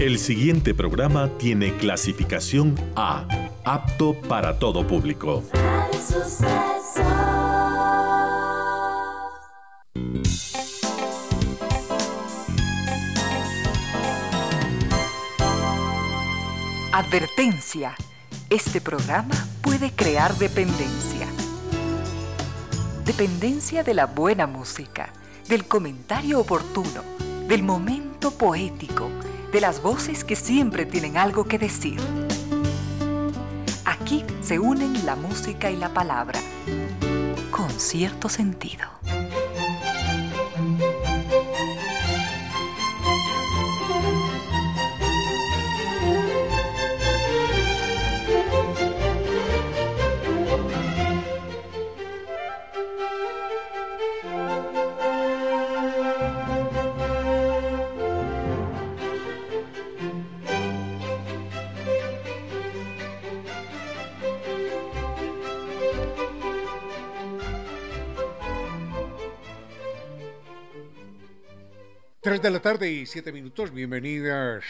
El siguiente programa tiene clasificación A, apto para todo público. Advertencia. Este programa puede crear dependencia. Dependencia de la buena música, del comentario oportuno, del momento poético de las voces que siempre tienen algo que decir. Aquí se unen la música y la palabra, con cierto sentido. De la tarde y 7 minutos, bienvenidas,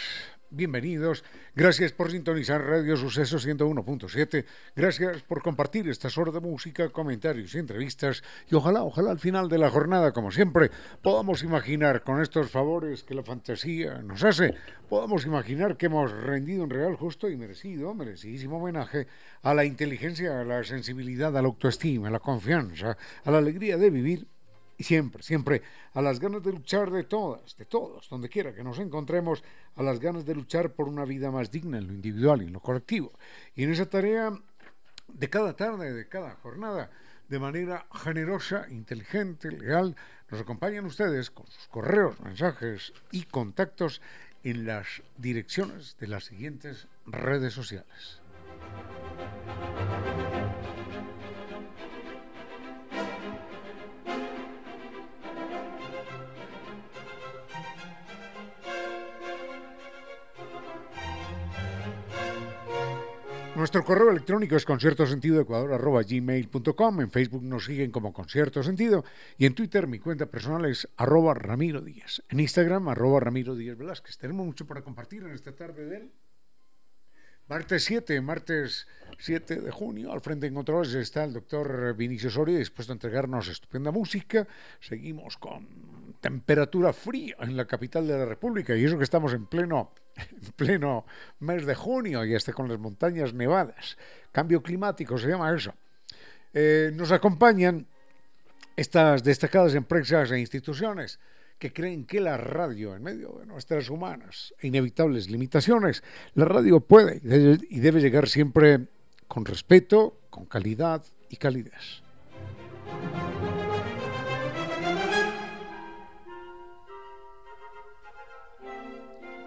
bienvenidos. Gracias por sintonizar Radio Suceso 101.7. Gracias por compartir estas horas de música, comentarios y entrevistas. Y ojalá, ojalá al final de la jornada, como siempre, podamos imaginar con estos favores que la fantasía nos hace, podamos imaginar que hemos rendido un real, justo y merecido, merecidísimo homenaje a la inteligencia, a la sensibilidad, a la autoestima, a la confianza, a la alegría de vivir y siempre, siempre a las ganas de luchar de todas, de todos, donde quiera que nos encontremos, a las ganas de luchar por una vida más digna en lo individual y en lo colectivo. Y en esa tarea de cada tarde, de cada jornada, de manera generosa, inteligente, legal, nos acompañan ustedes con sus correos, mensajes y contactos en las direcciones de las siguientes redes sociales. Nuestro correo electrónico es conciertosentidoecuador.gmail.com En Facebook nos siguen como Concierto Sentido. Y en Twitter mi cuenta personal es arroba Ramiro Díaz. En Instagram, arroba Ramiro Díaz Velázquez. Tenemos mucho para compartir en esta tarde de él. Martes 7, martes 7 de junio, al frente en controles está el doctor Vinicio Soria, dispuesto a entregarnos estupenda música. Seguimos con temperatura fría en la capital de la República, y eso que estamos en pleno en pleno mes de junio y hasta con las montañas nevadas. Cambio climático se llama eso. Eh, nos acompañan estas destacadas empresas e instituciones que creen que la radio, en medio de nuestras humanas e inevitables limitaciones, la radio puede y debe llegar siempre con respeto, con calidad y calidez.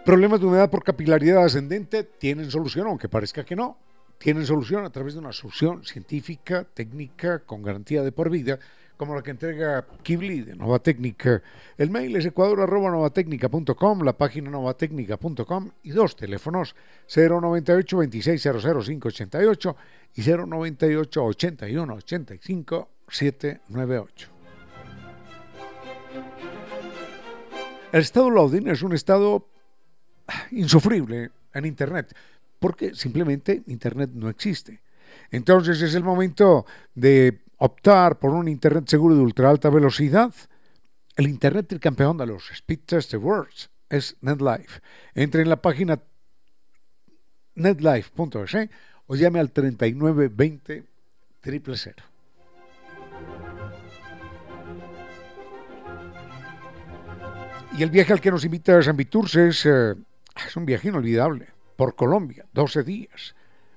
Problemas de humedad por capilaridad ascendente tienen solución, aunque parezca que no. Tienen solución a través de una solución científica, técnica, con garantía de por vida, como la que entrega Kibli de Nova Técnica. El mail es ecuador.novatecnica.com, la página novatecnica.com y dos teléfonos 098 2600 588 y 098 81 85 798. El estado Laudín es un estado insufrible en Internet, porque simplemente Internet no existe. Entonces es el momento de optar por un Internet seguro de ultra alta velocidad. El Internet del campeón de los Speed Test Awards es NetLife. Entre en la página netlife.es o llame al 3920 000. Y el viaje al que nos invita San Viturce es eh, es un viaje inolvidable por Colombia, 12 días.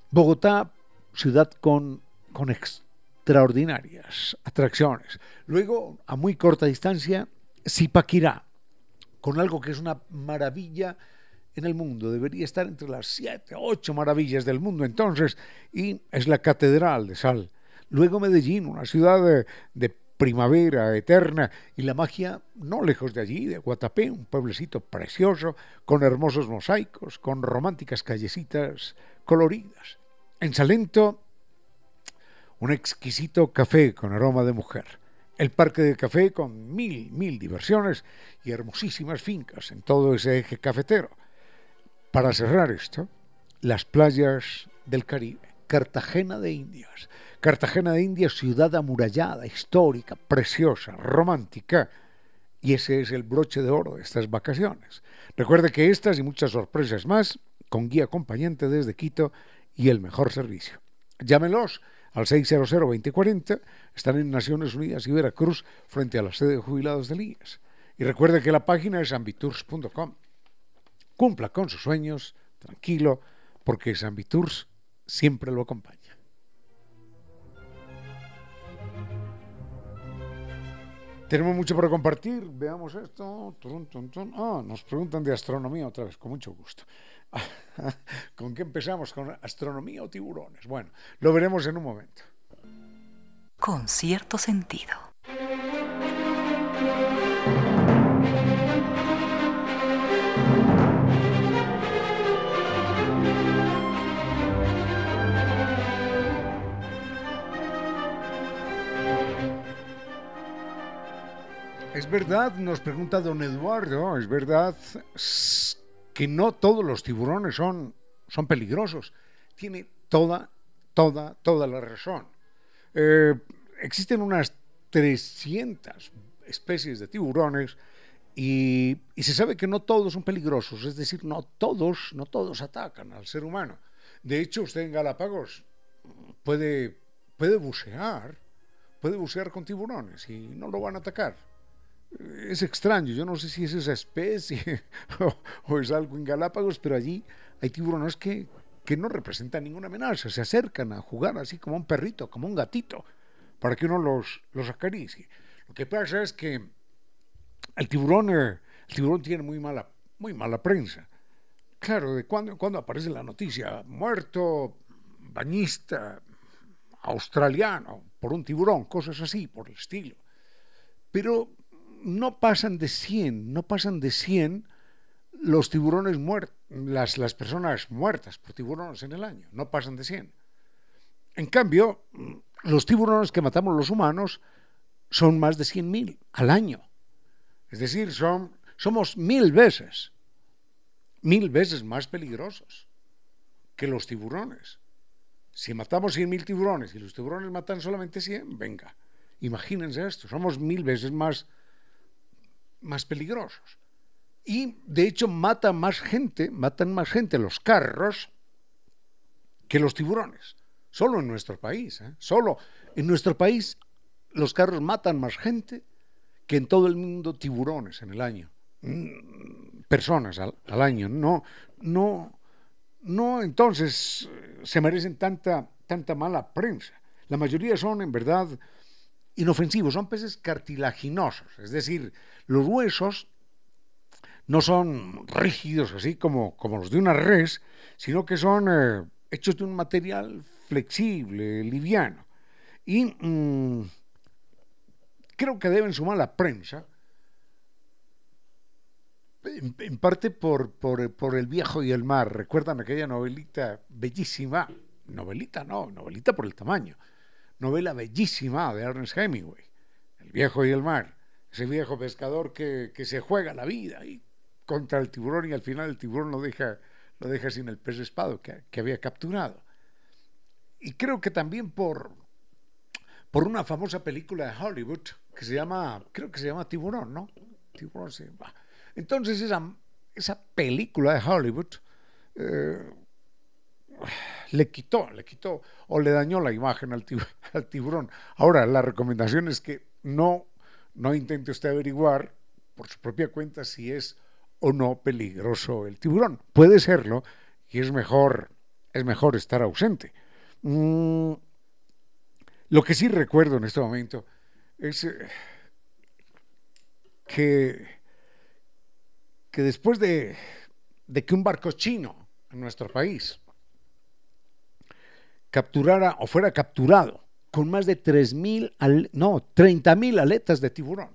Bogotá, ciudad con, con extraordinarias atracciones. Luego, a muy corta distancia, Zipaquirá, con algo que es una maravilla en el mundo. Debería estar entre las siete, ocho maravillas del mundo entonces, y es la Catedral de Sal. Luego Medellín, una ciudad de, de primavera eterna y la magia no lejos de allí, de Guatapé, un pueblecito precioso, con hermosos mosaicos, con románticas callecitas coloridas. En Salento, un exquisito café con aroma de mujer. El parque de café con mil, mil diversiones y hermosísimas fincas en todo ese eje cafetero. para cerrar esto, las playas del Caribe, Cartagena de Indias. Cartagena de Indias, ciudad amurallada, histórica, preciosa, romántica. Y ese es el broche de oro de estas vacaciones. Recuerde que estas y muchas sorpresas más, con guía acompañante desde Quito y el mejor servicio. Llámelos al 600-2040, están en Naciones Unidas y Veracruz frente a la sede de jubilados de IES. Y recuerde que la página es ambitours.com. Cumpla con sus sueños, tranquilo, porque Ambitours siempre lo acompaña. Tenemos mucho para compartir. Veamos esto. Ah, nos preguntan de astronomía otra vez, con mucho gusto. ¿Con qué empezamos? ¿Con astronomía o tiburones? Bueno, lo veremos en un momento. Con cierto sentido. Es verdad, nos pregunta don Eduardo, es verdad que no todos los tiburones son, son peligrosos. Tiene toda, toda, toda la razón. Eh, existen unas 300 especies de tiburones y, se sabe que no todos son peligrosos, es decir, no todos, no todos atacan al ser humano. De hecho, usted en Galápagos puede, puede bucear, puede bucear con tiburones y no lo van a atacar es extraño, yo no sé si es esa especie o, es algo en Galápagos, pero allí hay tiburones que, que no representan ninguna amenaza, se acercan a jugar así como un perrito, como un gatito, para que uno los, los acaricie. Lo que pasa es que el tiburón, eh, el tiburón tiene muy mala, muy mala prensa. Claro, de cuando, cuando aparece la noticia, muerto bañista australiano por un tiburón, cosas así, por el estilo. Pero no pasan de 100, no pasan de 100 los tiburones muertos, las, las personas muertas por tiburones en el año, no pasan de 100. En cambio, los tiburones que matamos los humanos son más de 100.000 al año. Es decir, son, somos mil veces, mil veces más peligrosos que los tiburones. Si matamos 100.000 tiburones y los tiburones matan solamente 100, venga, imagínense esto, somos mil veces más más peligrosos. Y de hecho matan más gente, matan más gente los carros que los tiburones. Solo en nuestro país, ¿eh? solo en nuestro país los carros matan más gente que en todo el mundo tiburones en el año. Mm, personas al, al año. No, no, no, entonces se merecen tanta, tanta mala prensa. La mayoría son en verdad inofensivos, son peces cartilaginosos, es decir, los huesos no son rígidos así como, como los de una res, sino que son eh, hechos de un material flexible, liviano. Y mm, creo que deben sumar la prensa, en, parte por, por, por, El viejo y el mar. ¿Recuerdan aquella novelita bellísima? Novelita no, novelita por el tamaño novela bellísima de Ernest Hemingway, El viejo y el mar, ese viejo pescador que, se juega la vida y contra el tiburón y al final el tiburón lo deja, lo deja sin el pez espado que, que había capturado. Y creo que también por, por una famosa película de Hollywood que se llama, creo que se llama Tiburón, ¿no? Tiburón se. Entonces esa, esa película de Hollywood eh, le quitó, le quitó o le dañó la imagen al, tiburón. Ahora, la recomendación es que no, no intente usted averiguar por su propia cuenta si es o no peligroso el tiburón. Puede serlo y es mejor, es mejor estar ausente. Mm, lo que sí recuerdo en este momento es eh, que, que después de, de que un barco chino en nuestro país capturara o fuera capturado con más de 3.000, no, 30.000 aletas de tiburón.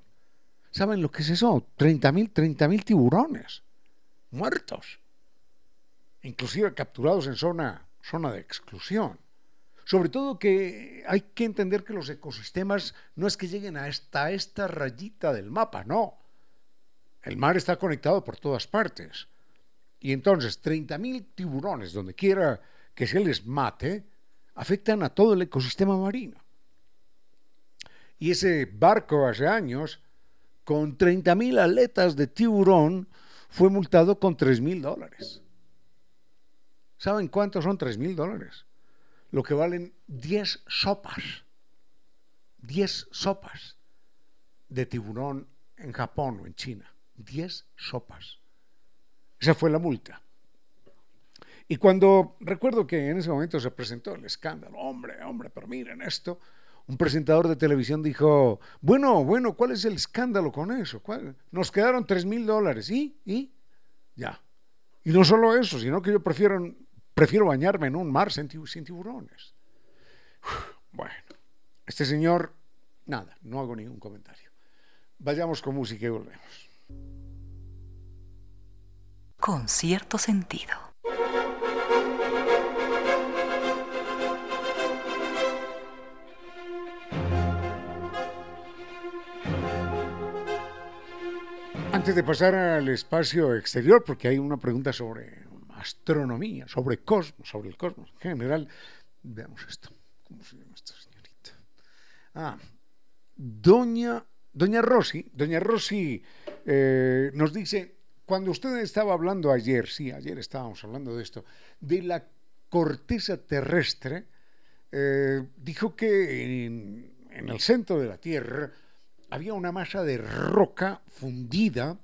¿Saben lo que es eso? 30.000, 30.000 tiburones muertos, inclusive capturados en zona, zona de exclusión. Sobre todo que hay que entender que los ecosistemas no es que lleguen hasta esta rayita del mapa, no. El mar está conectado por todas partes. Y entonces 30.000 tiburones, donde quiera que se les mate, afectan a todo el ecosistema marino. Y ese barco hace años, con 30.000 aletas de tiburón, fue multado con 3.000 dólares. ¿Saben cuántos son 3.000 dólares? Lo que valen 10 sopas. 10 sopas de tiburón en Japón o en China. 10 sopas. Esa fue la multa. Y cuando recuerdo que en ese momento se presentó el escándalo, hombre, hombre, pero miren esto, un presentador de televisión dijo, bueno, bueno, ¿cuál es el escándalo con eso? Nos quedaron 3 mil dólares, ¿y? ¿y? Ya. Y no solo eso, sino que yo prefiero, prefiero bañarme en un mar sin, tiburones. bueno, este señor, nada, no hago ningún comentario. Vayamos con música y volvemos. Con cierto sentido. Antes de pasar al espacio exterior, porque hay una pregunta sobre astronomía, sobre cosmos, sobre el cosmos en general, veamos esto. ¿Cómo se llama esta señorita? Ah, doña, doña Rossi, doña Rossi eh, nos dice, cuando usted estaba hablando ayer, sí, ayer estábamos hablando de esto, de la corteza terrestre, eh, dijo que en el centro de la Tierra había una masa de roca fundida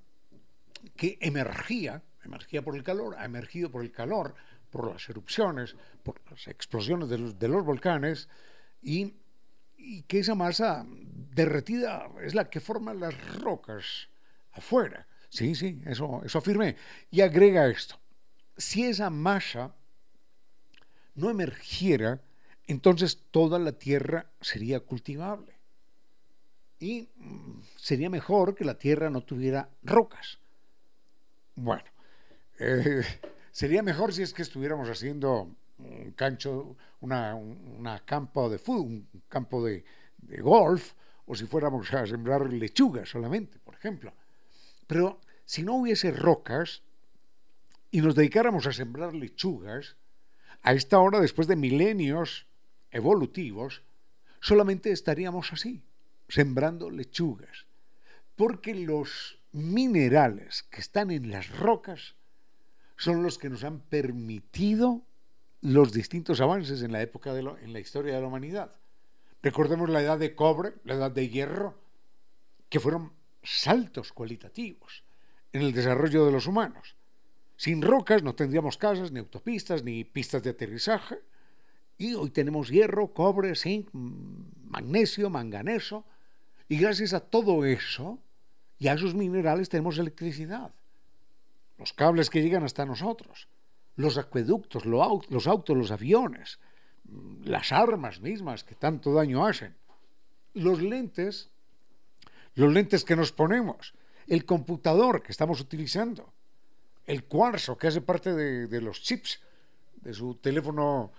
que emergía, emergía por el calor, ha emergido por el calor, por las erupciones, por las explosiones de los, volcanes, y, que esa masa derretida es la que forma las rocas afuera. Sí, sí, eso, eso afirmé. Y agrega esto, si esa masa no emergiera, entonces toda la tierra sería cultivable y mm, sería mejor que la Tierra no tuviera rocas. Bueno, eh, sería mejor si es que estuviéramos haciendo un cancho, una, campo de fútbol, un campo de golf, o si fuéramos a sembrar lechugas solamente, por ejemplo. Pero si no hubiese rocas y nos dedicáramos a sembrar lechugas, a esta hora, después de milenios evolutivos, solamente estaríamos así, sembrando lechugas, porque los minerales que están en las rocas son los que nos han permitido los distintos avances en la época de en la historia de la humanidad. Recordemos la edad de cobre, la edad de hierro, que fueron saltos cualitativos en el desarrollo de los humanos. Sin rocas no tendríamos casas, ni autopistas, ni pistas de aterrizaje. Y hoy tenemos hierro, cobre, zinc, magnesio, manganeso, y gracias a todo eso y a esos minerales tenemos electricidad. Los cables que llegan hasta nosotros, los acueductos, los autos, los aviones, las armas mismas que tanto daño hacen, los lentes, los lentes que nos ponemos, el computador que estamos utilizando, el cuarzo que hace parte de, de los chips de su teléfono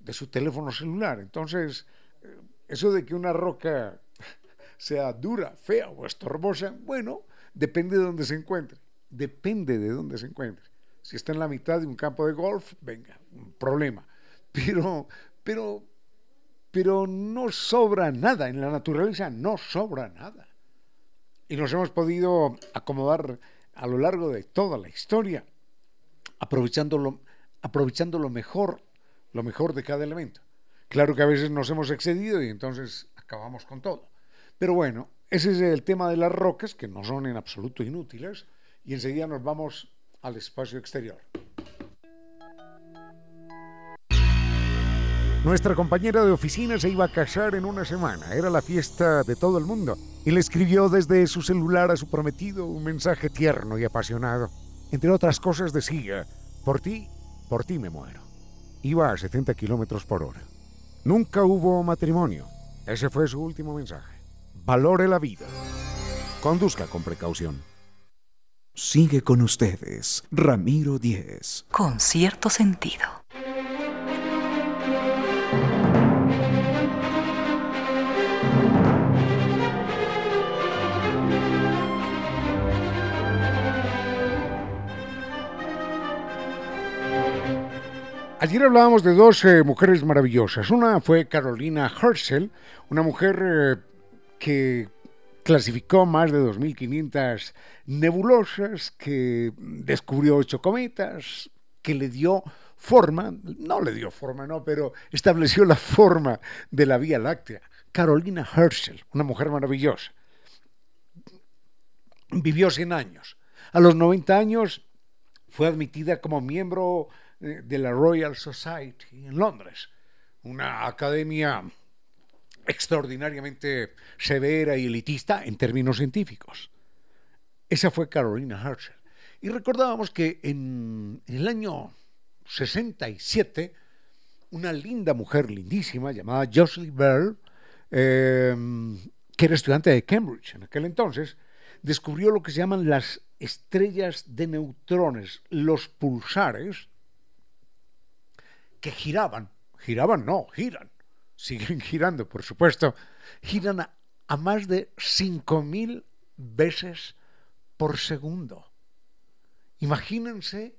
de su teléfono celular. Entonces, eh, eso de que una roca sea dura, fea o estorbosa, bueno, depende de dónde se encuentre. Depende de dónde se encuentre. Si está en la mitad de un campo de golf, venga, un problema. Pero, pero, pero no sobra nada. En la naturaleza no sobra nada. Y nos hemos podido acomodar a lo largo de toda la historia, aprovechando aprovechando lo mejor, lo mejor de cada elemento. Claro que a veces nos hemos excedido y entonces acabamos con todo. Pero bueno, ese es el tema de las rocas, que no son en absoluto inútiles, y enseguida nos vamos al espacio exterior. Nuestra compañera de oficina se iba a casar en una semana, era la fiesta de todo el mundo, y le escribió desde su celular a su prometido un mensaje tierno y apasionado. Entre otras cosas decía, por ti, por ti me muero. Iba a 70 kilómetros por hora. Nunca hubo matrimonio. Ese fue su último mensaje. Valore la vida. Conduzca con precaución. Sigue con ustedes, Ramiro Díez. Con cierto sentido. Ayer hablábamos de dos eh, mujeres maravillosas. Una fue Carolina Herschel, una mujer eh, que clasificó más de 2.500 nebulosas, que descubrió ocho cometas, que le dio forma, no le dio forma, no, pero estableció la forma de la Vía Láctea. Carolina Herschel, una mujer maravillosa. Vivió 100 años. A los 90 años fue admitida como miembro eh, de la Royal Society en Londres, una academia extraordinariamente severa y elitista en términos científicos. Esa fue Carolina Herschel. Y recordábamos que en, el año 67, una linda mujer lindísima llamada Jocelyn Bell, eh, que era estudiante de Cambridge en aquel entonces, descubrió lo que se llaman las estrellas de neutrones, los pulsares, que giraban, giraban no, giran, siguen girando, por supuesto, giran a, más de 5.000 veces por segundo. Imagínense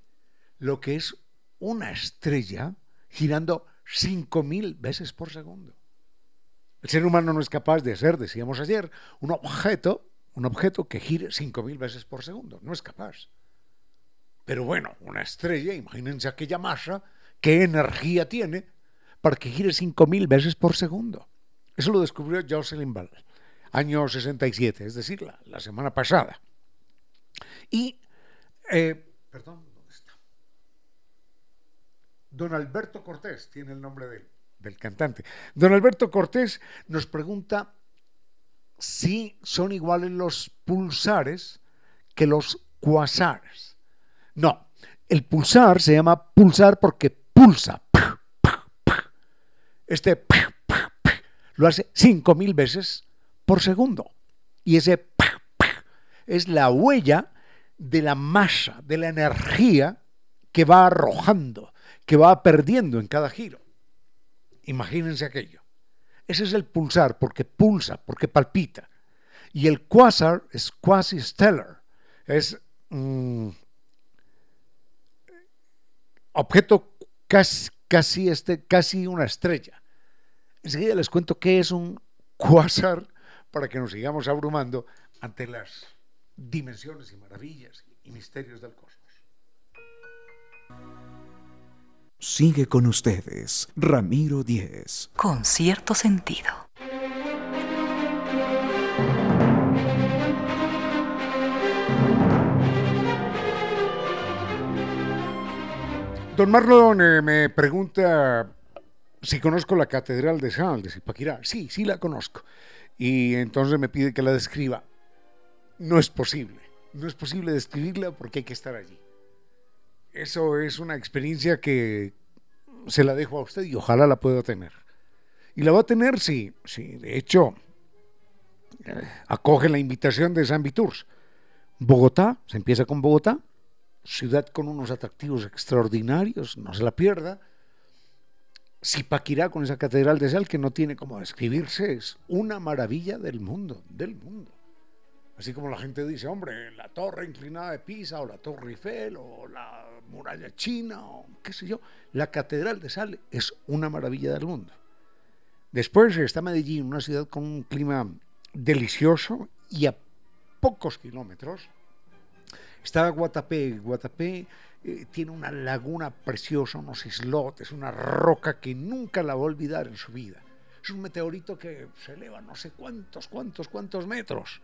lo que es una estrella girando 5.000 veces por segundo. El ser humano no es capaz de hacer, decíamos ayer, un objeto, un objeto que gire 5.000 veces por segundo. No es capaz. Pero bueno, una estrella, imagínense aquella masa, qué energía tiene para que gire 5.000 veces por segundo. Eso lo descubrió Jocelyn Bell, año 67, es decir, la, semana pasada. Y, eh, perdón, ¿dónde está? Don Alberto Cortés tiene el nombre del cantante. Don Alberto Cortés nos pregunta si son iguales los pulsares que los cuasares. No, el pulsar se llama pulsar porque pulsa. Este lo hace 5.000 veces por segundo. Y ese es la huella de la masa, de la energía que va arrojando, que va perdiendo en cada giro. Imagínense aquello. Ese es el pulsar, porque pulsa, porque palpita. Y el quasar es quasi-stellar, es mm, objeto casi, casi, este, casi una estrella. Enseguida les cuento qué es un cuásar para que nos sigamos abrumando ante las dimensiones y maravillas y misterios del cosmos. Sigue con ustedes, Ramiro Díez. Con cierto sentido. Don Marlon eh, me pregunta si conozco la Catedral de Sal de Zipaquirá. Sí, sí la conozco. Y entonces me pide que la describa. No es posible. No es posible describirla porque hay que estar allí. Eso es una experiencia que se la dejo a usted y ojalá la pueda tener. Y la va a tener si, sí, de hecho, eh, acoge la invitación de San Viturs. Bogotá, se empieza con Bogotá, ciudad con unos atractivos extraordinarios, no se la pierda. Zipaquirá con esa catedral de sal que no tiene como describirse, es una maravilla del mundo, del mundo. Así como la gente dice, hombre, la torre inclinada de Pisa o la torre Eiffel o la muralla china o qué sé yo, la catedral de sal es una maravilla del mundo. Después está Medellín, una ciudad con un clima delicioso y a pocos kilómetros Está Guatapé. Guatapé eh, tiene una laguna preciosa, unos islotes, una roca que nunca la va a olvidar en su vida. Es un meteorito que se eleva no sé cuántos, cuántos, cuántos metros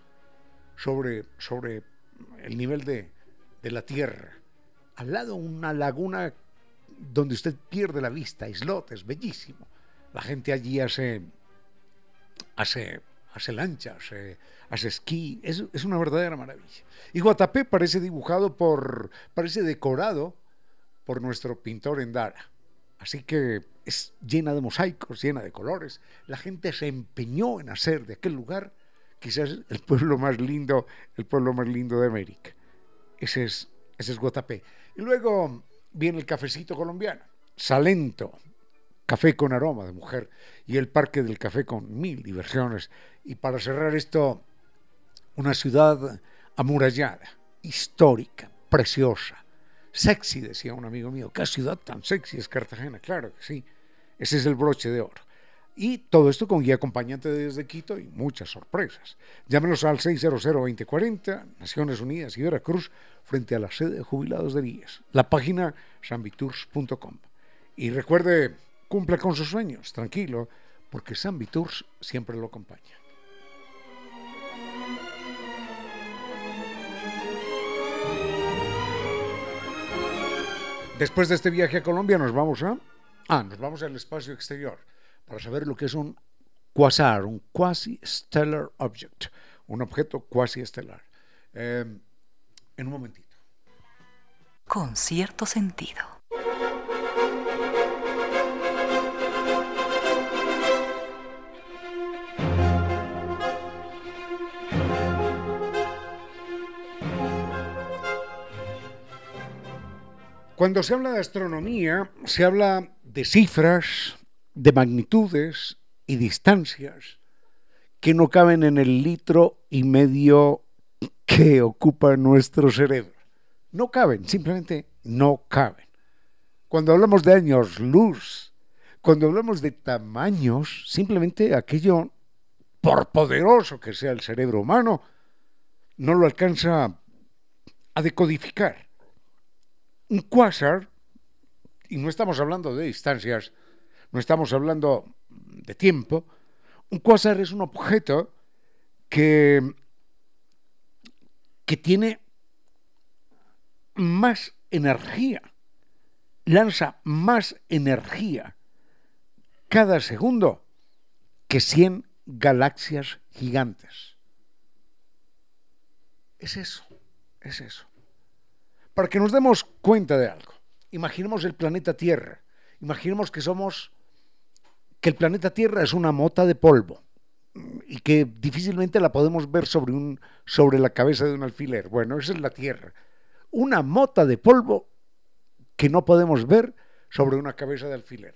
sobre, sobre el nivel de, de la Tierra. Al lado una laguna donde usted pierde la vista, islotes, bellísimo. La gente allí hace, hace, hace lancha, hace, hace esquí, es, es una verdadera maravilla. Y Guatapé parece dibujado por, parece decorado por nuestro pintor Endara. Así que es llena de mosaicos, llena de colores. La gente se empeñó en hacer de aquel lugar quizás el pueblo más lindo, el pueblo más lindo de América. Ese es, ese es Guatapé. Y luego viene el cafecito colombiano, Salento, café con aroma de mujer, y el Parque del Café con mil diversiones. Y para cerrar esto, una ciudad amurallada, histórica, preciosa, Sexy, decía un amigo mío. ¿Qué ciudad tan sexy es Cartagena? Claro que sí. Ese es el broche de oro. Y todo esto con guía acompañante desde Quito y muchas sorpresas. Llámenos al 600-2040, Naciones Unidas y Veracruz, frente a la sede de jubilados de Vías. La página sanvitours.com. Y recuerde, cumpla con sus sueños, tranquilo, porque San Viturs siempre lo acompaña. Después de este viaje a Colombia nos vamos a... Ah, nos vamos al espacio exterior para saber lo que es un quasar, un quasi-stellar object, un objeto cuasi-estelar. Eh, en un momentito. Con cierto sentido. Cuando se habla de astronomía, se habla de cifras, de magnitudes y distancias que no caben en el litro y medio que ocupa nuestro cerebro. No caben, simplemente no caben. Cuando hablamos de años luz, cuando hablamos de tamaños, simplemente aquello, por poderoso que sea el cerebro humano, no lo alcanza a decodificar. Un quasar, y no estamos hablando de distancias, no estamos hablando de tiempo, un quasar es un objeto que, que tiene más energía, lanza más energía cada segundo que 100 galaxias gigantes. Es eso, es eso para que nos demos cuenta de algo. Imaginemos el planeta Tierra. Imaginemos que somos que el planeta Tierra es una mota de polvo y que difícilmente la podemos ver sobre un sobre la cabeza de un alfiler. Bueno, esa es la Tierra. Una mota de polvo que no podemos ver sobre una cabeza de alfiler.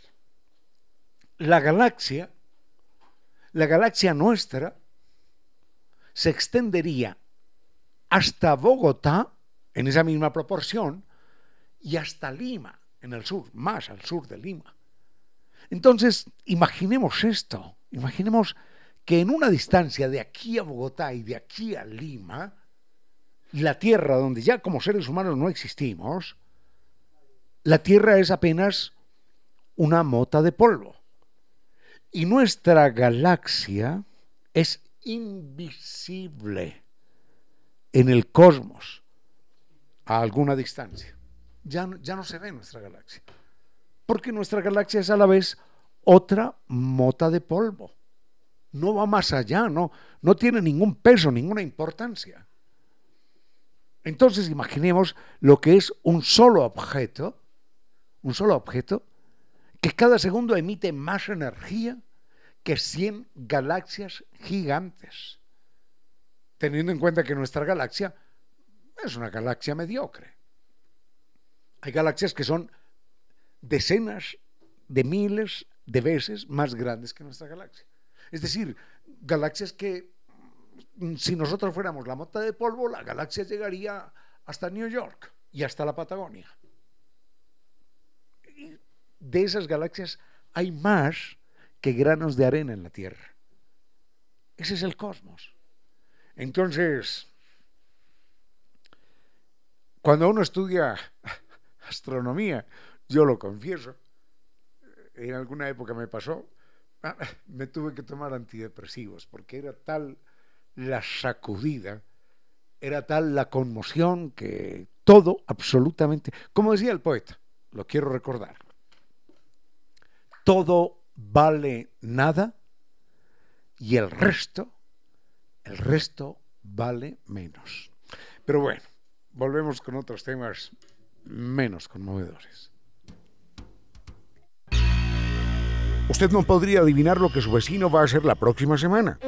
La galaxia, la galaxia nuestra, se extendería hasta Bogotá en esa misma proporción y hasta Lima, en el sur, más al sur de Lima. Entonces, imaginemos esto, imaginemos que en una distancia de aquí a Bogotá y de aquí a Lima, la Tierra, donde ya como seres humanos no existimos, la Tierra es apenas una mota de polvo. Y nuestra galaxia es invisible en el cosmos a alguna distancia. Ya, ya no se ve nuestra galaxia. Porque nuestra galaxia es a la vez otra mota de polvo. No va más allá, no, no tiene ningún peso, ninguna importancia. Entonces imaginemos lo que es un solo objeto, un solo objeto, que cada segundo emite más energía que 100 galaxias gigantes. Teniendo en cuenta que nuestra galaxia es una galaxia mediocre. Hay galaxias que son decenas de miles de veces más grandes que nuestra galaxia. Es decir, galaxias que mm, si nosotros fuéramos la mota de polvo, la galaxia llegaría hasta New York y hasta la Patagonia. de esas galaxias hay más que granos de arena en la Tierra. Ese es el cosmos. Entonces, cuando uno estudia astronomía, yo lo confieso, en alguna época me pasó, me tuve que tomar antidepresivos porque era tal la sacudida, era tal la conmoción que todo absolutamente, como decía el poeta, lo quiero recordar, todo vale nada y el resto, el resto vale menos. Pero bueno, volvemos con otros temas menos conmovedores. Usted no podría adivinar lo que su vecino va a hacer la próxima semana.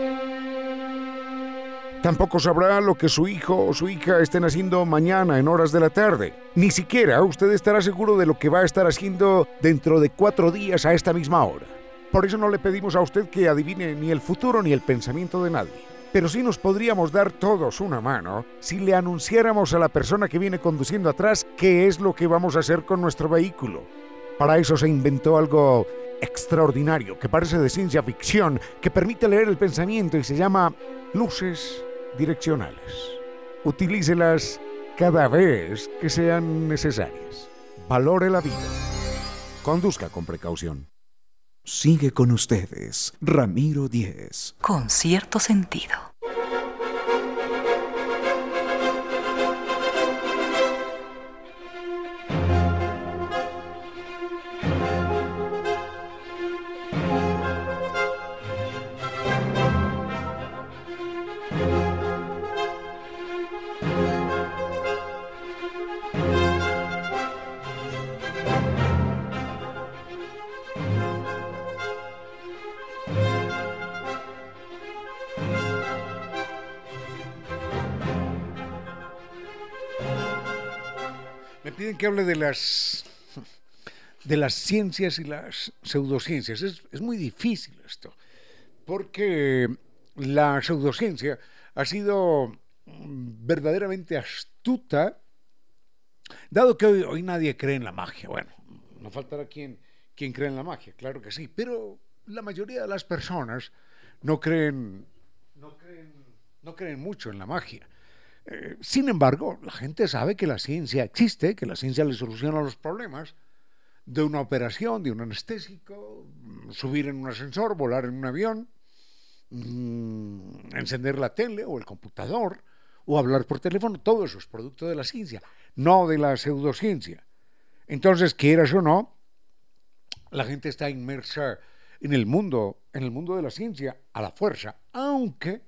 Tampoco sabrá lo que su hijo o su hija estén haciendo mañana en horas de la tarde. Ni siquiera usted estará seguro de lo que va a estar haciendo dentro de cuatro días a esta misma hora. Por eso no le pedimos a usted que adivine ni el futuro ni el pensamiento de nadie. Pero sí nos podríamos dar todos una mano si le anunciáramos a la persona que viene conduciendo atrás qué es lo que vamos a hacer con nuestro vehículo. Para eso se inventó algo extraordinario que parece de ciencia ficción, que permite leer el pensamiento y se llama luces direccionales. Utilícelas cada vez que sean necesarias. Valore la vida. Conduzca con precaución. Sigue con ustedes, Ramiro Díez. Con cierto sentido. Que hable de las de las ciencias y las pseudociencias. Es, es muy difícil esto, porque la pseudociencia ha sido verdaderamente astuta, dado que hoy, hoy, nadie cree en la magia. Bueno, no faltará quien, quien cree en la magia, claro que sí, pero la mayoría de las personas no creen, no creen, no creen mucho en la magia. Eh, sin embargo, la gente sabe que la ciencia existe, que la ciencia le soluciona los problemas de una operación, de un anestésico, mm, subir en un ascensor, volar en un avión, mm, encender la tele o el computador o hablar por teléfono, todo eso es producto de la ciencia, no de la pseudociencia. Entonces, quieras o no, la gente está inmersa en el mundo, en el mundo de la ciencia a la fuerza, aunque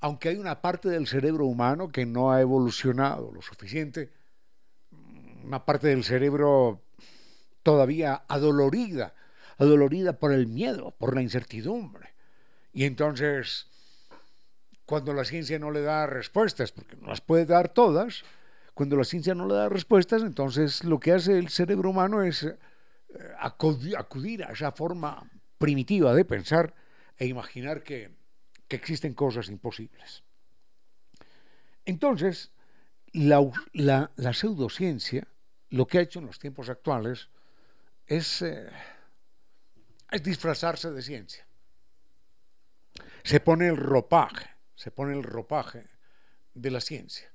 aunque hay una parte del cerebro humano que no ha evolucionado lo suficiente, una parte del cerebro todavía adolorida, adolorida por el miedo, por la incertidumbre. Y entonces, cuando la ciencia no le da respuestas, porque no las puede dar todas, cuando la ciencia no le da respuestas, entonces lo que hace el cerebro humano es eh, acudir a esa forma primitiva de pensar e imaginar que que existen cosas imposibles. Entonces, la, pseudociencia lo que ha hecho en los tiempos actuales es, eh, es disfrazarse de ciencia. Se pone el ropaje, se pone el ropaje de la ciencia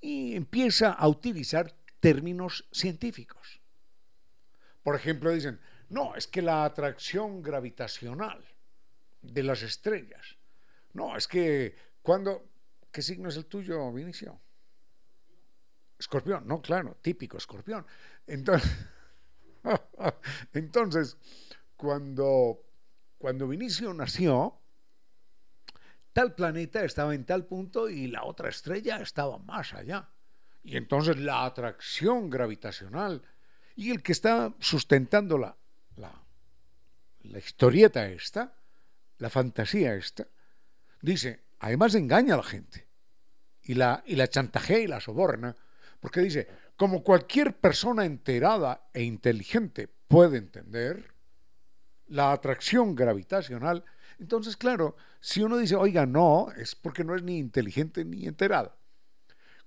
y empieza a utilizar términos científicos. Por ejemplo, dicen, no, es que la atracción gravitacional de las estrellas. No, es que cuando... ¿Qué signo es el tuyo, Vinicio? Escorpión, no, claro, típico escorpión. Entonces, entonces cuando, cuando Vinicio nació, tal planeta estaba en tal punto y la otra estrella estaba más allá. Y entonces la atracción gravitacional y el que está sustentando la, la, la historieta esta, la fantasía esta, dice, además engaña a la gente y la, y la chantajea y la soborna, porque dice, como cualquier persona enterada e inteligente puede entender, la atracción gravitacional, entonces claro, si uno dice, oiga, no, es porque no es ni inteligente ni enterada.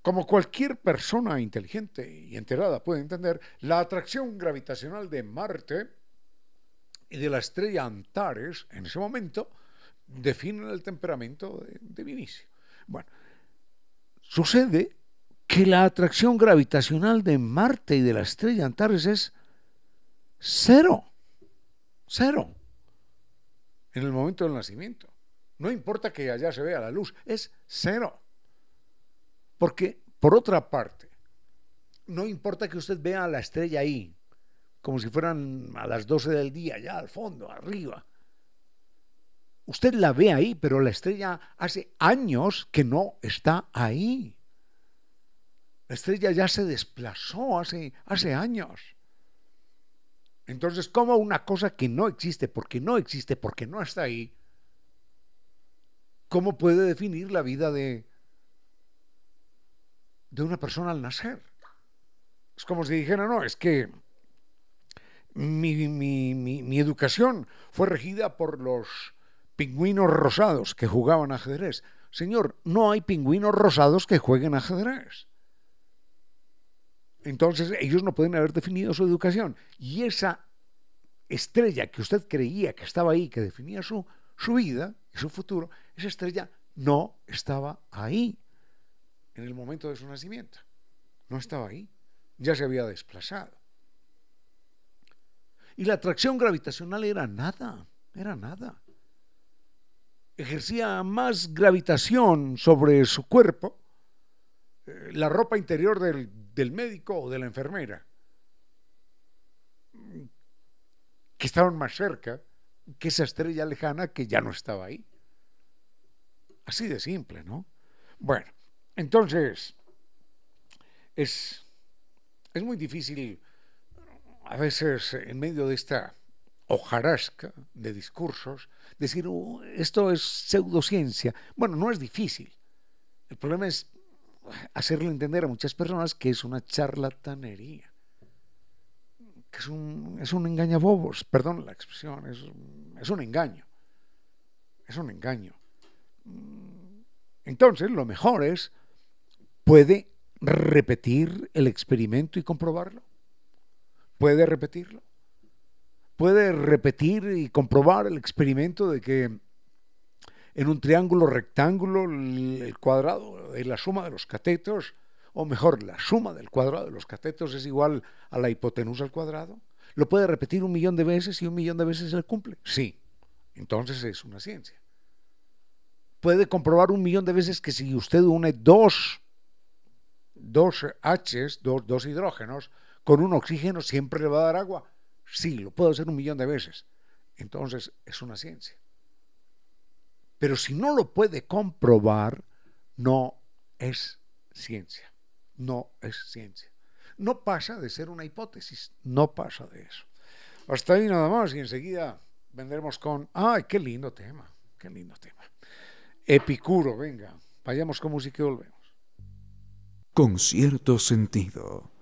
Como cualquier persona inteligente y enterada puede entender, la atracción gravitacional de Marte y de la estrella Antares, en ese momento, definen el temperamento de, Vinicio. Bueno, sucede que la atracción gravitacional de Marte y de la estrella Antares es cero, cero, en el momento del nacimiento. No importa que allá se vea la luz, es cero. Porque, por otra parte, no importa que usted vea la estrella ahí, como si fueran a las 12 del día, allá al fondo, arriba. Usted la ve ahí, pero la estrella hace años que no está ahí. La estrella ya se desplazó hace, hace años. Entonces, ¿cómo una cosa que no existe, porque no existe, porque no está ahí, cómo puede definir la vida de, de una persona al nacer? Es como si dijera, no, es que mi, mi, mi, educación fue regida por los pingüinos rosados que jugaban ajedrez. Señor, no hay pingüinos rosados que jueguen ajedrez. Entonces ellos no pueden haber definido su educación. Y esa estrella que usted creía que estaba ahí, que definía su, su vida y su futuro, esa estrella no estaba ahí en el momento de su nacimiento. No estaba ahí. Ya se había desplazado. Y la atracción gravitacional era nada, era nada. Ejercía más gravitación sobre su cuerpo, eh, la ropa interior del, del médico o de la enfermera, que estaban más cerca que esa estrella lejana que ya no estaba ahí. Así de simple, ¿no? Bueno, entonces, es, es muy difícil a veces en medio de esta hojarasca de discursos decir, oh, esto es pseudociencia. Bueno, no es difícil. El problema es hacerle entender a muchas personas que es una charlatanería, que es un, es un engañabobos, perdón la expresión, es, es un engaño, es un engaño. Entonces, lo mejor es, puede repetir el experimento y comprobarlo. Puede repetirlo. Puede repetir y comprobar el experimento de que en un triángulo rectángulo el cuadrado de la suma de los catetos, o mejor, la suma del cuadrado de los catetos es igual a la hipotenusa al cuadrado. Lo puede repetir un millón de veces y un millón de veces se cumple. Sí, entonces es una ciencia. Puede comprobar un millón de veces que si usted une dos, dos H's, dos, dos hidrógenos, con un oxígeno siempre le va a dar agua. Sí, lo puedo hacer un millón de veces. Entonces es una ciencia. Pero si no lo puede comprobar, no es ciencia. No es ciencia. No pasa de ser una hipótesis. No pasa de eso. Hasta ahí nada más y enseguida vendremos con... ¡Ay, qué lindo tema! ¡Qué lindo tema! Epicuro, venga. Vayamos con música y volvemos. Con cierto sentido.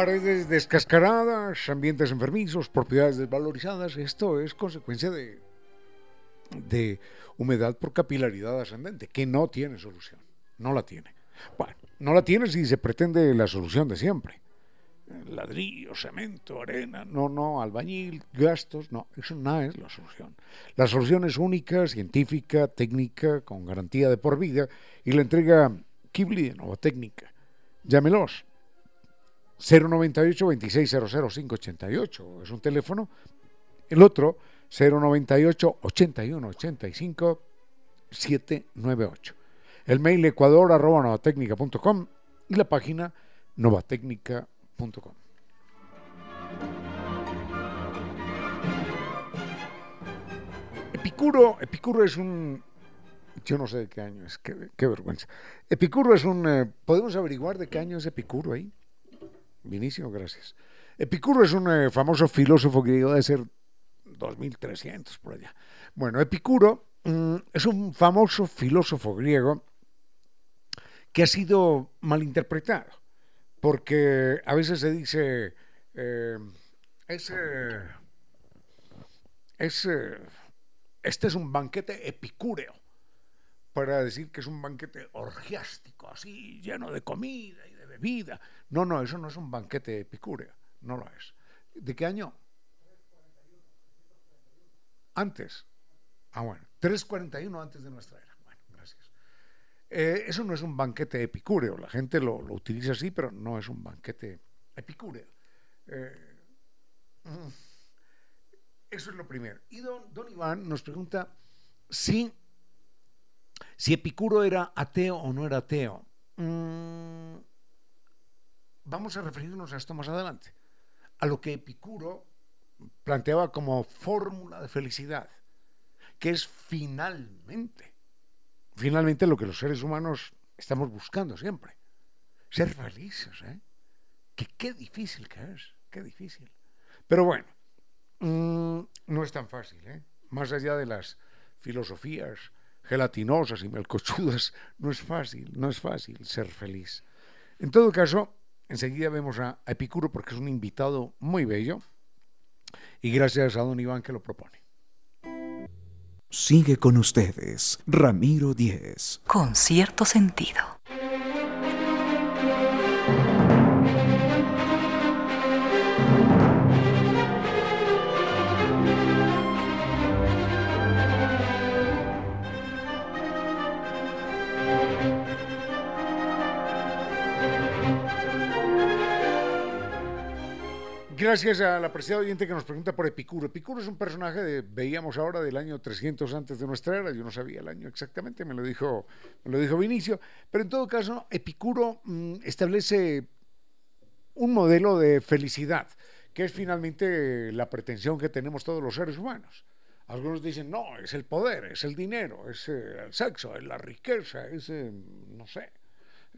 Paredes descascaradas, ambientes enfermizos, propiedades desvalorizadas, esto es consecuencia de, de humedad por capilaridad ascendente, que no tiene solución, no la tiene. Bueno, no la tiene si se pretende la solución de siempre ladrillo, cemento, arena, no, no, albañil, gastos, no, eso no es la solución. La solución es única, científica, técnica, con garantía de por vida y la entrega Kibli de Nova Técnica. Llámelos. 098 2600 588 es un teléfono. El otro 098 81 85 798. El mail ecuador arroba y la página novatecnica.com Epicuro, Epicuro es un... Yo no sé de qué año es, qué, vergüenza. Epicuro es un... Eh, ¿Podemos averiguar de qué año es Epicuro ahí? Vinicio, gracias. Epicuro es un eh, famoso filósofo griego, debe ser 2300 por allá. Bueno, Epicuro mm, es un famoso filósofo griego que ha sido malinterpretado porque a veces se dice, eh, ese, este es un banquete epicúreo, para decir que es un banquete orgiástico, así lleno de comida de bebida. No, no, eso no es un banquete epicúreo, no lo es. ¿De qué año? Antes. Ah, bueno, 341 antes de nuestra era. Eh, eso no es un banquete epicúreo, la gente lo, utiliza así, pero no es un banquete epicúreo. Eh, mm, eso es lo primero. Y don, Iván nos pregunta si, si Epicuro era ateo o no era ateo. Mm, vamos a referirnos a esto más adelante. A lo que Epicuro planteaba como fórmula de felicidad, que es finalmente finalmente lo que los seres humanos estamos buscando siempre. Ser felices, ¿eh? Que qué difícil que es, qué difícil. Pero bueno, mm, no es tan fácil, ¿eh? Más allá de las filosofías gelatinosas y melcochudas, no es fácil, no es fácil ser feliz. En todo caso, enseguida vemos a Epicuro porque es un invitado muy bello y gracias a don Iván que lo propone. Sigue con ustedes, Ramiro Díez. Con cierto sentido. Gracias a la oyente que nos pregunta por Epicuro. Epicuro es un personaje, de, veíamos ahora, del año 300 antes de nuestra era. Yo no sabía el año exactamente, me lo dijo, me lo dijo Vinicio. Pero en todo caso, Epicuro mm, establece un modelo de felicidad, que es finalmente la pretensión que tenemos todos los seres humanos. Algunos dicen, no, es el poder, es el dinero, es eh, el sexo, es la riqueza, es, eh, no sé,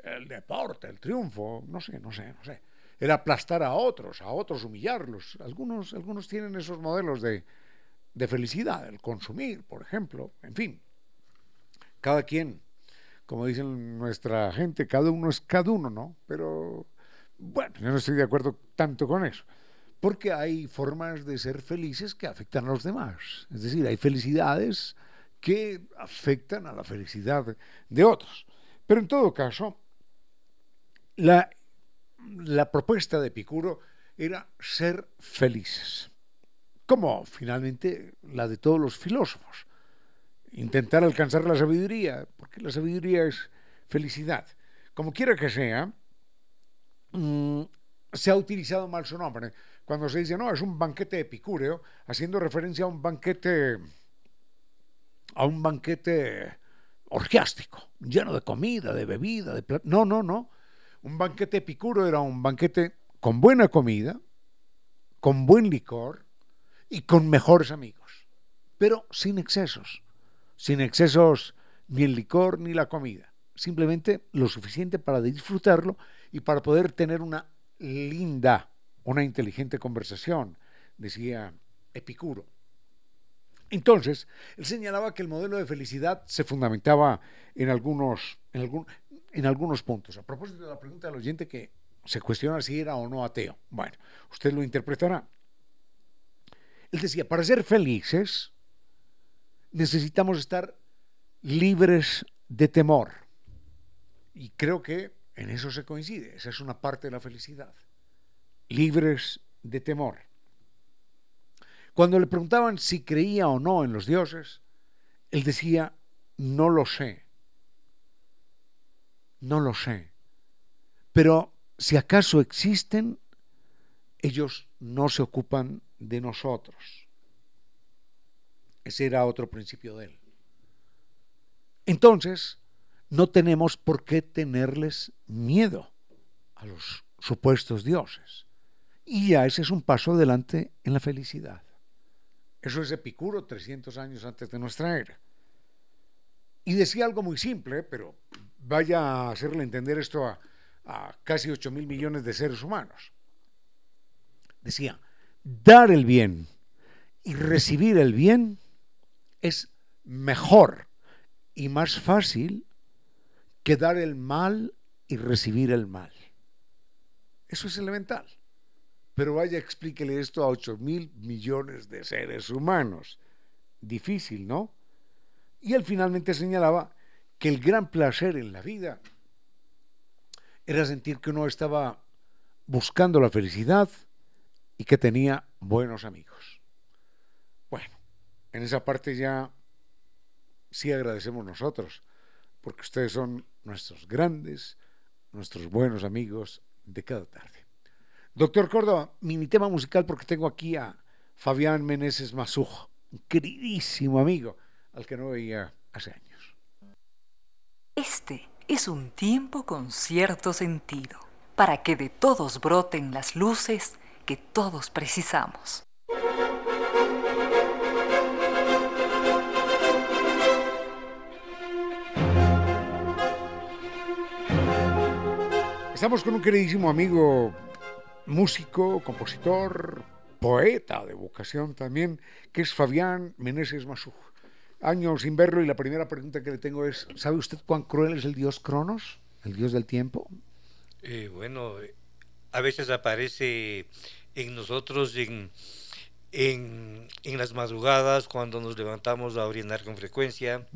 el deporte, el triunfo, no sé, no sé, no sé era aplastar a otros, a otros humillarlos. Algunos, algunos tienen esos modelos de, de felicidad, el consumir, por ejemplo, en fin. Cada quien, como dicen nuestra gente, cada uno es cada uno, ¿no? Pero bueno, yo no estoy de acuerdo tanto con eso, porque hay formas de ser felices que afectan a los demás. Es decir, hay felicidades que afectan a la felicidad de otros. Pero en todo caso, la la propuesta de Epicuro era ser felices, como finalmente la de todos los filósofos. Intentar alcanzar la sabiduría, porque la sabiduría es felicidad. Como quiera que sea, mm, se ha utilizado mal su nombre. Cuando se dice, no, es un banquete epicúreo, haciendo referencia a un banquete, a un banquete orgiástico, lleno de comida, de bebida, de No, no, no un banquete epicuro era un banquete con buena comida, con buen licor y con mejores amigos, pero sin excesos, sin excesos ni el licor ni la comida, simplemente lo suficiente para disfrutarlo y para poder tener una linda, una inteligente conversación, decía Epicuro. Entonces, él señalaba que el modelo de felicidad se fundamentaba en algunos, en, algún, en algunos puntos. A propósito de la pregunta del oyente que se cuestiona si era o no ateo. Bueno, usted lo interpretará. Él decía, para ser felices necesitamos estar libres de temor. Y creo que en eso se coincide. Esa es una parte de la felicidad. Libres de temor. Cuando le preguntaban si creía o no en los dioses, él decía, no lo sé. No lo sé. Pero si acaso existen, ellos no se ocupan de nosotros. Ese era otro principio de él. Entonces, no tenemos por qué tenerles miedo a los supuestos dioses. Y ya ese es un paso adelante en la felicidad. Eso es Epicuro 300 años antes de nuestra era. Y decía algo muy simple, pero vaya a hacerle entender esto a, casi 8 mil millones de seres humanos. Decía, dar el bien y recibir el bien es mejor y más fácil que dar el mal y recibir el mal. Eso es elemental. Pero vaya, explíquele esto a 8 mil millones de seres humanos. Difícil, ¿no? Y él finalmente señalaba que el gran placer en la vida era sentir que uno estaba buscando la felicidad y que tenía buenos amigos. Bueno, en esa parte ya sí agradecemos nosotros, porque ustedes son nuestros grandes, nuestros buenos amigos de cada tarde. Doctor Córdoba, mini tema musical porque tengo aquí a Fabián Meneses Masujo, un queridísimo amigo al que no veía hace años. Este es un tiempo con cierto sentido, para que de todos broten las luces que todos precisamos. Estamos con un queridísimo amigo, músico, compositor, poeta de vocación también, que es Fabián Meneses Masuj. Años sin verlo y la primera pregunta que le tengo es, ¿sabe usted cuán cruel es el dios Cronos, el dios del tiempo? Eh, bueno, a veces aparece en nosotros en, en, en, las madrugadas, cuando nos levantamos a orinar con frecuencia,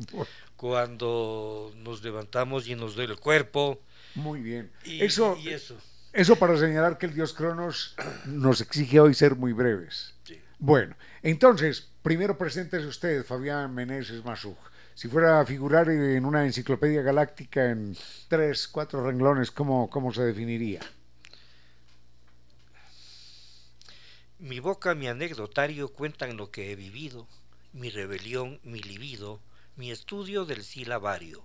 cuando nos levantamos y nos duele el cuerpo. Muy bien. Y, eso, y eso. eso para señalar que el dios Cronos nos exige hoy ser muy breves. Sí. Bueno, entonces, primero preséntese usted, Fabián Meneses Masuj. Si fuera a figurar en una enciclopedia galáctica en tres, cuatro renglones, ¿cómo, cómo se definiría? Mi boca, mi anecdotario cuentan lo que he vivido, mi rebelión, mi libido, mi estudio del silabario.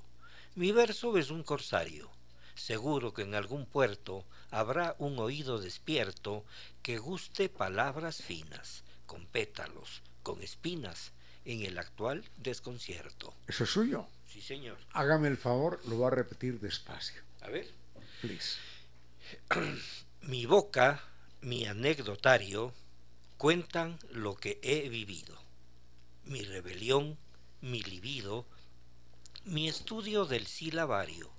Mi verso es un corsario. Seguro que en algún puerto habrá un oído despierto que guste palabras finas, con pétalos, con espinas, en el actual desconcierto. ¿Eso es suyo? Sí, señor. Hágame el favor, lo va a repetir despacio. A ver. Please. mi boca, mi anecdotario, cuentan lo que he vivido. Mi rebelión, mi libido, mi estudio del silabario.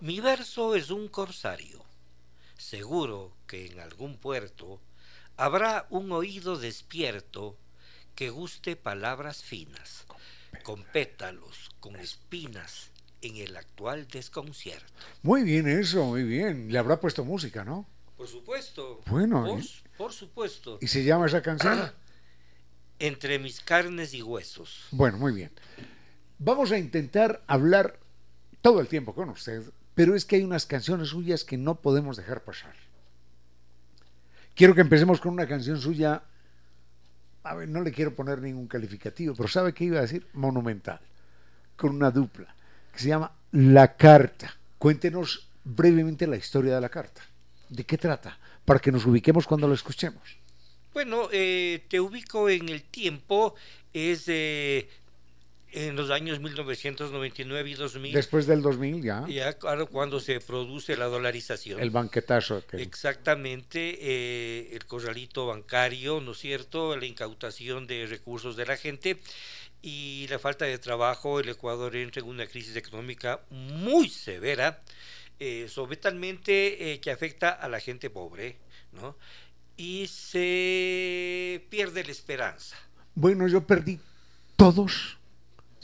Mi verso es un corsario. Seguro que en algún puerto habrá un oído despierto que guste palabras finas, con pétalos, con espinas, en el actual desconcierto. Muy bien eso, muy bien. Le habrá puesto música, ¿no? Por supuesto. Bueno. Por, ¿eh? por supuesto. ¿Y se llama esa canción? Entre mis carnes y huesos. Bueno, muy bien. Vamos a intentar hablar todo el tiempo con usted, pero es que hay unas canciones suyas que no podemos dejar pasar. Quiero que empecemos con una canción suya. A ver, no le quiero poner ningún calificativo, pero ¿sabe qué iba a decir? Monumental. Con una dupla que se llama La Carta. Cuéntenos brevemente la historia de la carta. ¿De qué trata? Para que nos ubiquemos cuando lo escuchemos. Bueno, eh, te ubico en el tiempo, es de en los años 1999 y 2000. Después del 2000 ya. Ya, claro, cuando se produce la dolarización. El banquetazo. Exactamente, eh, el corralito bancario, ¿no es cierto? La incautación de recursos de la gente y la falta de trabajo. El Ecuador entra en una crisis económica muy severa, eh, eh, que afecta a la gente pobre, ¿no? Y se pierde la esperanza. Bueno, yo perdí todos,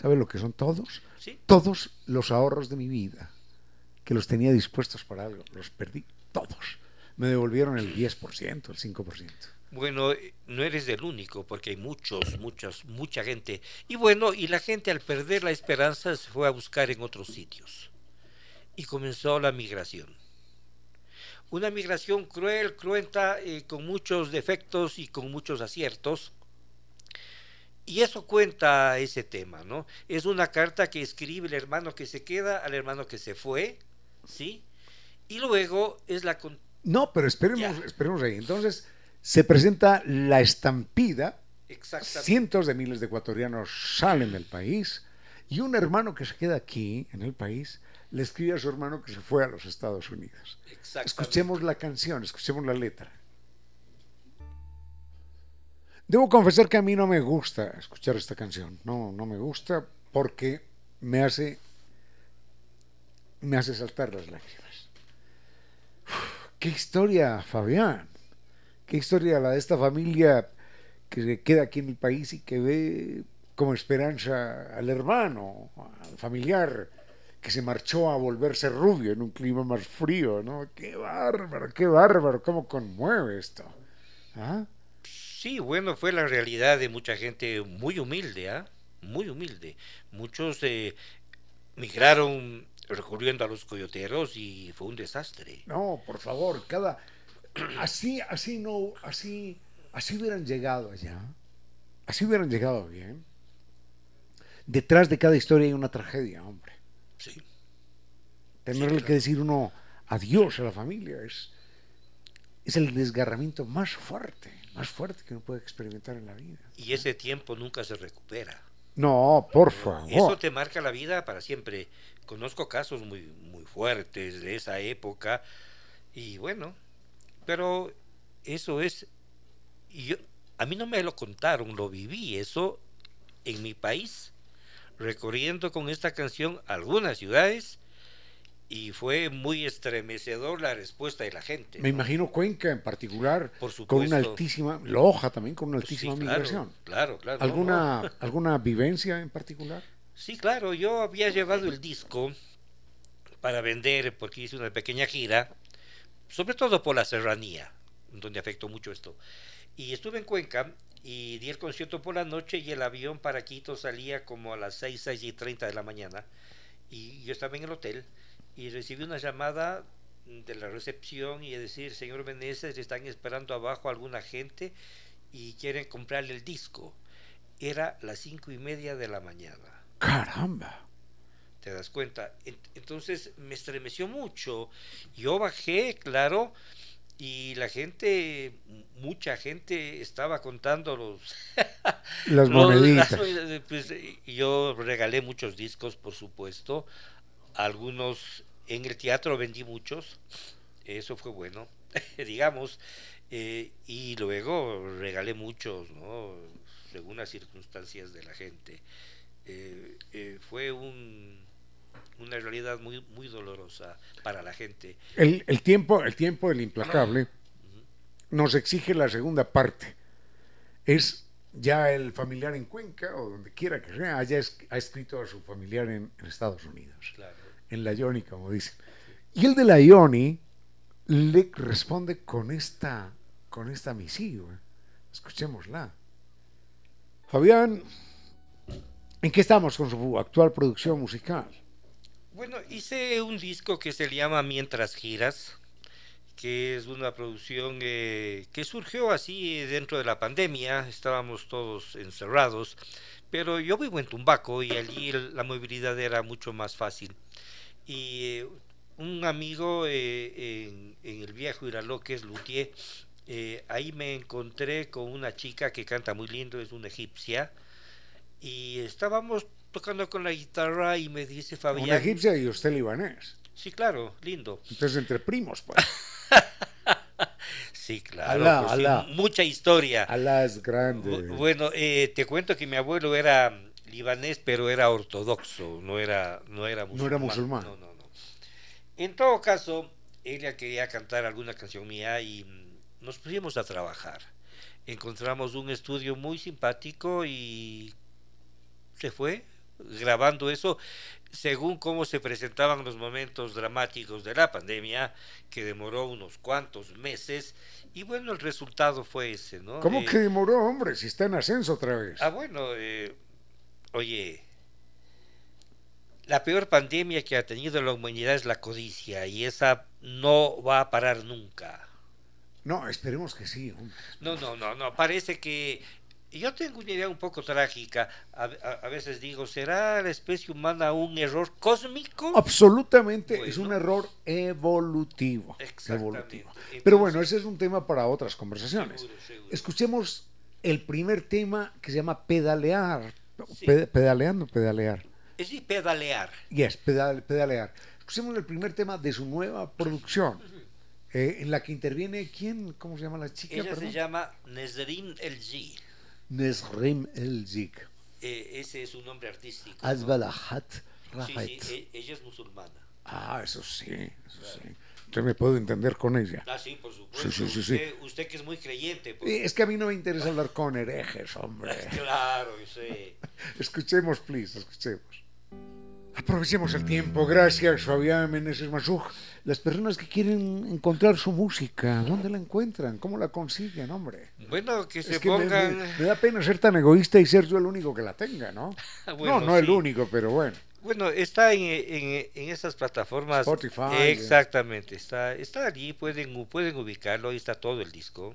¿sabe lo que son todos? ¿Sí? Todos los ahorros de mi vida, que los tenía dispuestos para algo, los perdí todos. Me devolvieron el 10%, el 5%. Bueno, eh, no eres el único, porque hay muchos, muchos, mucha gente. Y bueno, y la gente al perder la esperanza se fue a buscar en otros sitios. Y comenzó la migración. Una migración cruel, cruenta, eh, con muchos defectos y con muchos aciertos. Y eso cuenta ese tema, ¿no? Es una carta que escribe el hermano que se queda al hermano que se fue, ¿sí? Y luego es la... con- No, pero esperemos, Ya. esperemos ahí. Entonces, se presenta la estampida, Exactamente. cientos de miles de ecuatorianos salen del país y un hermano que se queda aquí, en el país, le escribe a su hermano que se fue a los Estados Unidos. Escuchemos la canción, escuchemos la letra. Debo confesar que a mí no me gusta escuchar esta canción. No, no me gusta porque me hace me hace saltar las lágrimas. Qué historia, Fabián. Qué historia la de esta familia que se queda aquí en el país y que ve como esperanza al hermano, al familiar que se marchó a volverse rubio en un clima más frío, ¿no? Qué bárbaro, qué bárbaro, cómo conmueve esto. ¿Ah? Sí, bueno, fue la realidad de mucha gente muy humilde, ¿ah? Muy humilde. Muchos eh, migraron recurriendo a los coyoteros y fue un desastre. No, por favor, cada así, así no, así, así hubieran llegado allá, así hubieran llegado bien. Detrás de cada historia hay una tragedia, hombre. Sí. Tenerle claro. que decir uno adiós a la familia es, es el desgarramiento más fuerte, más fuerte que uno puede experimentar en la vida. Y ese tiempo nunca se recupera. No, por Eso favor. te marca la vida para siempre. Conozco casos muy, muy fuertes de esa época y bueno, pero eso es, y yo, a mí no me lo contaron, lo viví, eso en mi país recorriendo con esta canción algunas ciudades y fue muy estremecedor la respuesta de la gente. Me imagino Cuenca en particular, Por con una altísima, Loja también con una altísima Sí, claro, migración. Claro, claro. no, ¿Alguna, no. ¿Alguna vivencia en particular? Sí, claro, yo había llevado el disco para vender porque hice una pequeña gira, sobre todo por la serranía, donde afectó mucho esto. Y estuve en Cuenca y di el concierto por la noche y el avión para Quito salía como a las 6, 6 y 30 de la mañana. Y yo estaba en el hotel y recibí una llamada de la recepción y de decir, señor Meneses, están esperando abajo alguna gente y quieren comprarle el disco. Era las cinco y media de la mañana. Caramba. ¿Te das cuenta? En- Entonces me estremeció mucho. Yo bajé, claro, y la gente, mucha gente estaba contando los... Las los- moneditas. las- pues, yo regalé muchos discos, por supuesto. Algunos en el teatro vendí muchos. Eso fue bueno, digamos. eh, y luego regalé muchos, ¿no? Según las circunstancias de la gente. Eh, eh, fue un, una realidad muy, muy dolorosa para la gente. El, el tiempo, el tiempo del implacable nos exige la segunda parte. Es ya el familiar en Cuenca o donde quiera que sea, haya es- ha escrito a su familiar en, en Estados Unidos, Claro. En la Ioni, como dicen. Y el de la Ioni le responde con esta, con esta misiva. Escuchémosla. Fabián, ¿en qué estamos con su actual producción musical? Bueno, hice un disco que se llama Mientras Giras, que es una producción eh, que surgió así dentro de la pandemia, estábamos todos encerrados, pero yo vivo en Tumbaco y allí la movilidad era mucho más fácil. Y eh, un amigo eh, en, en el viejo Iraló, que es Luthier, eh, ahí me encontré con una chica que canta muy lindo, es una egipcia, y estábamos tocando con la guitarra y me dice Fabián... Una egipcia y usted libanés. Sí, claro, lindo. Entonces, entre primos, pues. Sí, claro. Alá, pues sí, alá. mucha historia. Alá es grande. Bu- Bueno, eh, te cuento que mi abuelo era libanés, pero era ortodoxo, no era, no era musulmán. No era musulmán. No, no, no. En todo caso, ella quería cantar alguna canción mía y mm, nos pusimos a trabajar. Encontramos un estudio muy simpático y se fue grabando eso según cómo se presentaban los momentos dramáticos de la pandemia, que demoró unos cuantos meses, y bueno, el resultado fue ese, ¿no? ¿Cómo Eh, que demoró, hombre? Si está en ascenso otra vez. Ah, bueno, eh, oye, la peor pandemia que ha tenido la humanidad es la codicia, y esa no va a parar nunca. No, esperemos que sí. No, no, no, no, parece que yo tengo una idea un poco trágica. A, a- a veces digo, ¿será la especie humana un error cósmico? Absolutamente es un error evolutivo. Evolutivo. Pero bueno, ese es un tema para otras conversaciones. Seguro, seguro. Escuchemos el primer tema que se llama pedalear. Sí. Pe- pedaleando, pedalear. Es decir, pedalear. Yes, pedal- pedalear. Escuchemos el primer tema de su nueva producción, eh, en la que interviene, ¿quién? ¿Cómo se llama la chica? Ella perdón? se llama Nesrin El-G. Nesrim El-Zik. Eh, ese es su nombre artístico. ¿no? Azbalahat Sí, Rahat. sí, e- ella es musulmana. Ah, eso sí, eso sí. Entonces me puedo entender con ella. Ah, sí, por supuesto. Sí, sí, sí, usted, usted que es muy creyente. pues. Es que a mí no me interesa hablar con herejes, hombre. Claro, yo sé. Escuchemos, please, escuchemos. Aprovechemos el tiempo. Gracias, Fabián Meneses Masuj. Las personas que quieren encontrar su música, ¿dónde la encuentran? ¿Cómo la consiguen, hombre? Bueno, que se Es que me, pongan. me- me da pena ser tan egoísta y ser yo el único que la tenga, ¿no? Bueno, no, no el sí. único, pero bueno. Bueno, está en, en, en esas plataformas. Spotify, Exactamente, está, está allí, pueden, pueden ubicarlo, ahí está todo el disco.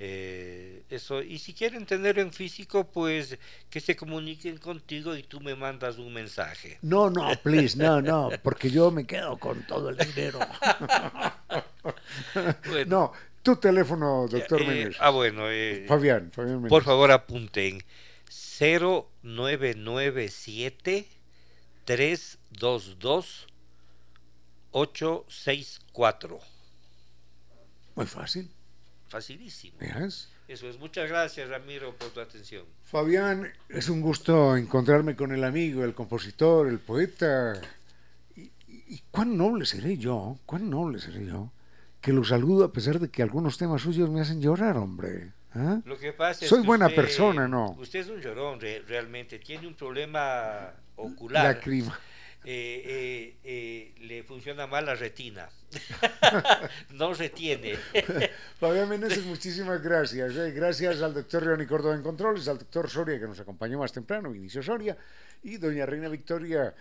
Eh, eso, y si quieren tenerlo en físico, pues que se comuniquen contigo y tú me mandas un mensaje. No, no, please, no, no, porque yo me quedo con todo el dinero. Bueno, No, tu teléfono, doctor eh, Meneses. ah, bueno, eh, Fabián, Fabián por favor apunten 0997 322 864. Muy fácil. facilísimo. ¿Veas? Eso es. Muchas gracias, Ramiro, por tu atención. Fabián, es un gusto encontrarme con el amigo, el compositor, el poeta. ¿Y, y cuán noble seré yo? ¿Cuán noble seré yo? Que lo saludo a pesar de que algunos temas suyos me hacen llorar, hombre. ¿Ah? Lo que pasa es Soy que buena usted- persona, ¿no? Usted es un llorón, re- realmente. Tiene un problema ocular. Lágrima. Eh, eh, eh, le funciona mal la retina. no retiene. Fabián Meneses, muchísimas gracias. Gracias al doctor Leoni Córdoba en Controles, al doctor Soria que nos acompañó más temprano, Vinicio Soria, y doña Reina Victoria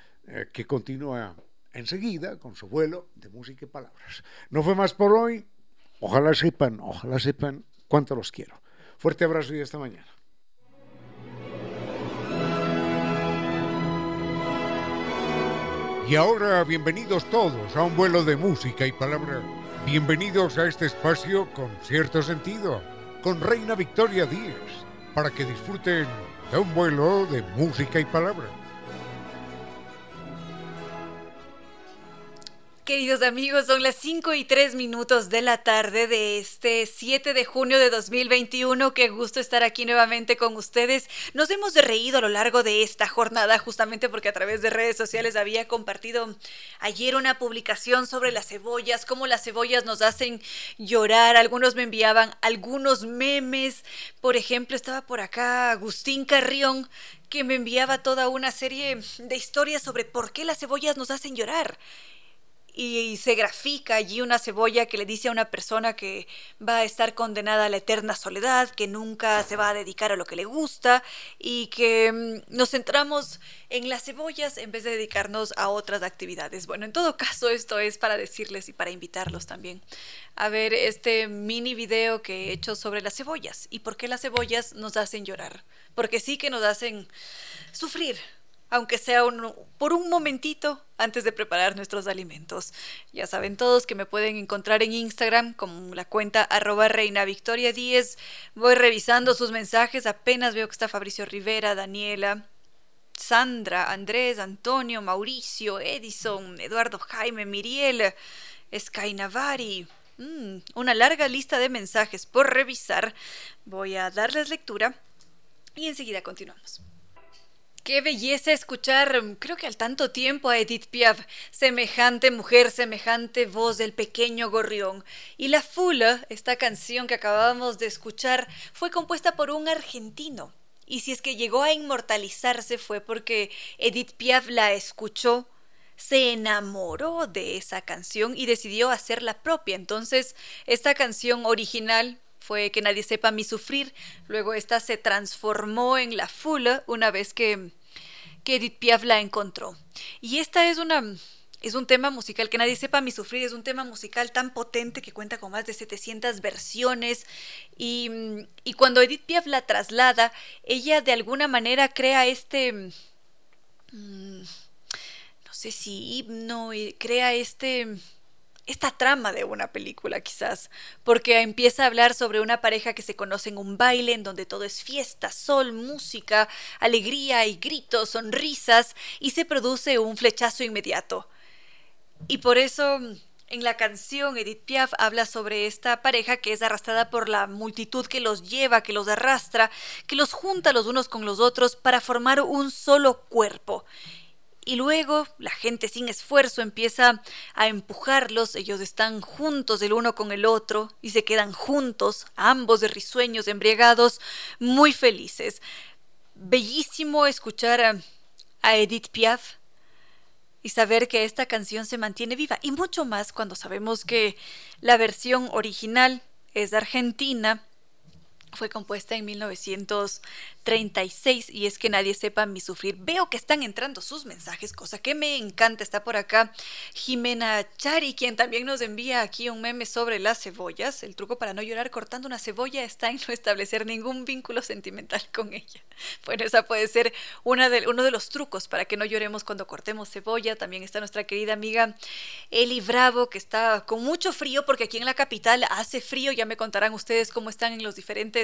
que continúa enseguida con su vuelo de música y palabras. No fue más por hoy. Ojalá sepan, ojalá sepan cuánto los quiero. Fuerte abrazo y hasta mañana. Y ahora, bienvenidos todos a un vuelo de música y palabra. Bienvenidos a este espacio con cierto sentido, con Reina Victoria Díez, para que disfruten de un vuelo de música y palabra. Queridos amigos, son las 5 y 3 minutos de la tarde de este 7 de junio de 2021. Qué gusto estar aquí nuevamente con ustedes. Nos hemos reído a lo largo de esta jornada justamente porque a través de redes sociales había compartido ayer una publicación sobre las cebollas, cómo las cebollas nos hacen llorar. Algunos me enviaban algunos memes. Por ejemplo, estaba por acá Agustín Carrión que me enviaba toda una serie de historias sobre por qué las cebollas nos hacen llorar y se grafica allí una cebolla que le dice a una persona que va a estar condenada a la eterna soledad, que nunca se va a dedicar a lo que le gusta y que mm, nos centramos en las cebollas en vez de dedicarnos a otras actividades. Bueno, en todo caso esto es para decirles y para invitarlos también a ver este mini video que he hecho sobre las cebollas y por qué las cebollas nos hacen llorar. Porque sí que nos hacen sufrir, aunque sea por un momentito antes de preparar nuestros alimentos. Ya saben todos que me pueden encontrar en Instagram con la cuenta arroba reina victoria 10. Voy revisando sus mensajes, apenas veo que está Fabricio Rivera, Daniela, Sandra, Andrés, Antonio, Mauricio, Edison, Eduardo Jaime, Miriel, Sky Navari. Mm, una larga lista de mensajes por revisar. Voy a darles lectura y enseguida continuamos. Qué belleza escuchar, mm, creo que al tanto tiempo a Edith Piaf, semejante mujer, semejante voz del pequeño gorrión. Y La Fula, esta canción que acabábamos de escuchar, fue compuesta por un argentino. Y si es que llegó a inmortalizarse fue porque Edith Piaf la escuchó, se enamoró de esa canción y decidió hacerla propia. Entonces, esta canción original fue Que nadie sepa mi sufrir. Luego esta se transformó en La Fula una vez que, que Edith Piaf la encontró. Y esta es una... Es un tema musical que nadie sepa mi sufrir, es un tema musical tan potente que cuenta con más de 700 versiones y, y cuando Edith Piaf la traslada, ella de alguna manera crea este, mm, no sé si himno, y crea este, esta trama de una película quizás, porque empieza a hablar sobre una pareja que se conoce en un baile en donde todo es fiesta, sol, música, alegría y gritos, sonrisas, y se produce un flechazo inmediato. Y por eso en la canción Edith Piaf habla sobre esta pareja que es arrastrada por la multitud que los lleva, que los arrastra, que los junta los unos con los otros para formar un solo cuerpo. Y luego la gente sin esfuerzo empieza a empujarlos, ellos están juntos el uno con el otro y se quedan juntos, ambos de risueños, embriagados, muy felices. Bellísimo escuchar a, a Edith Piaf y saber que esta canción se mantiene viva. Y mucho más cuando sabemos que la versión original es de Argentina, fue compuesta en 1936 y es que nadie sepa mi sufrir. Veo que están entrando sus mensajes, cosa que me encanta. Está por acá Jimena Chari, quien también nos envía aquí un meme sobre las cebollas. El truco para no llorar cortando una cebolla está en no establecer ningún vínculo sentimental con ella. Bueno, esa puede ser una de, uno de los trucos para que no lloremos cuando cortemos cebolla. También está nuestra querida amiga Eli Bravo, que está con mucho frío porque aquí en la capital hace frío. Ya me contarán ustedes cómo están en los diferentes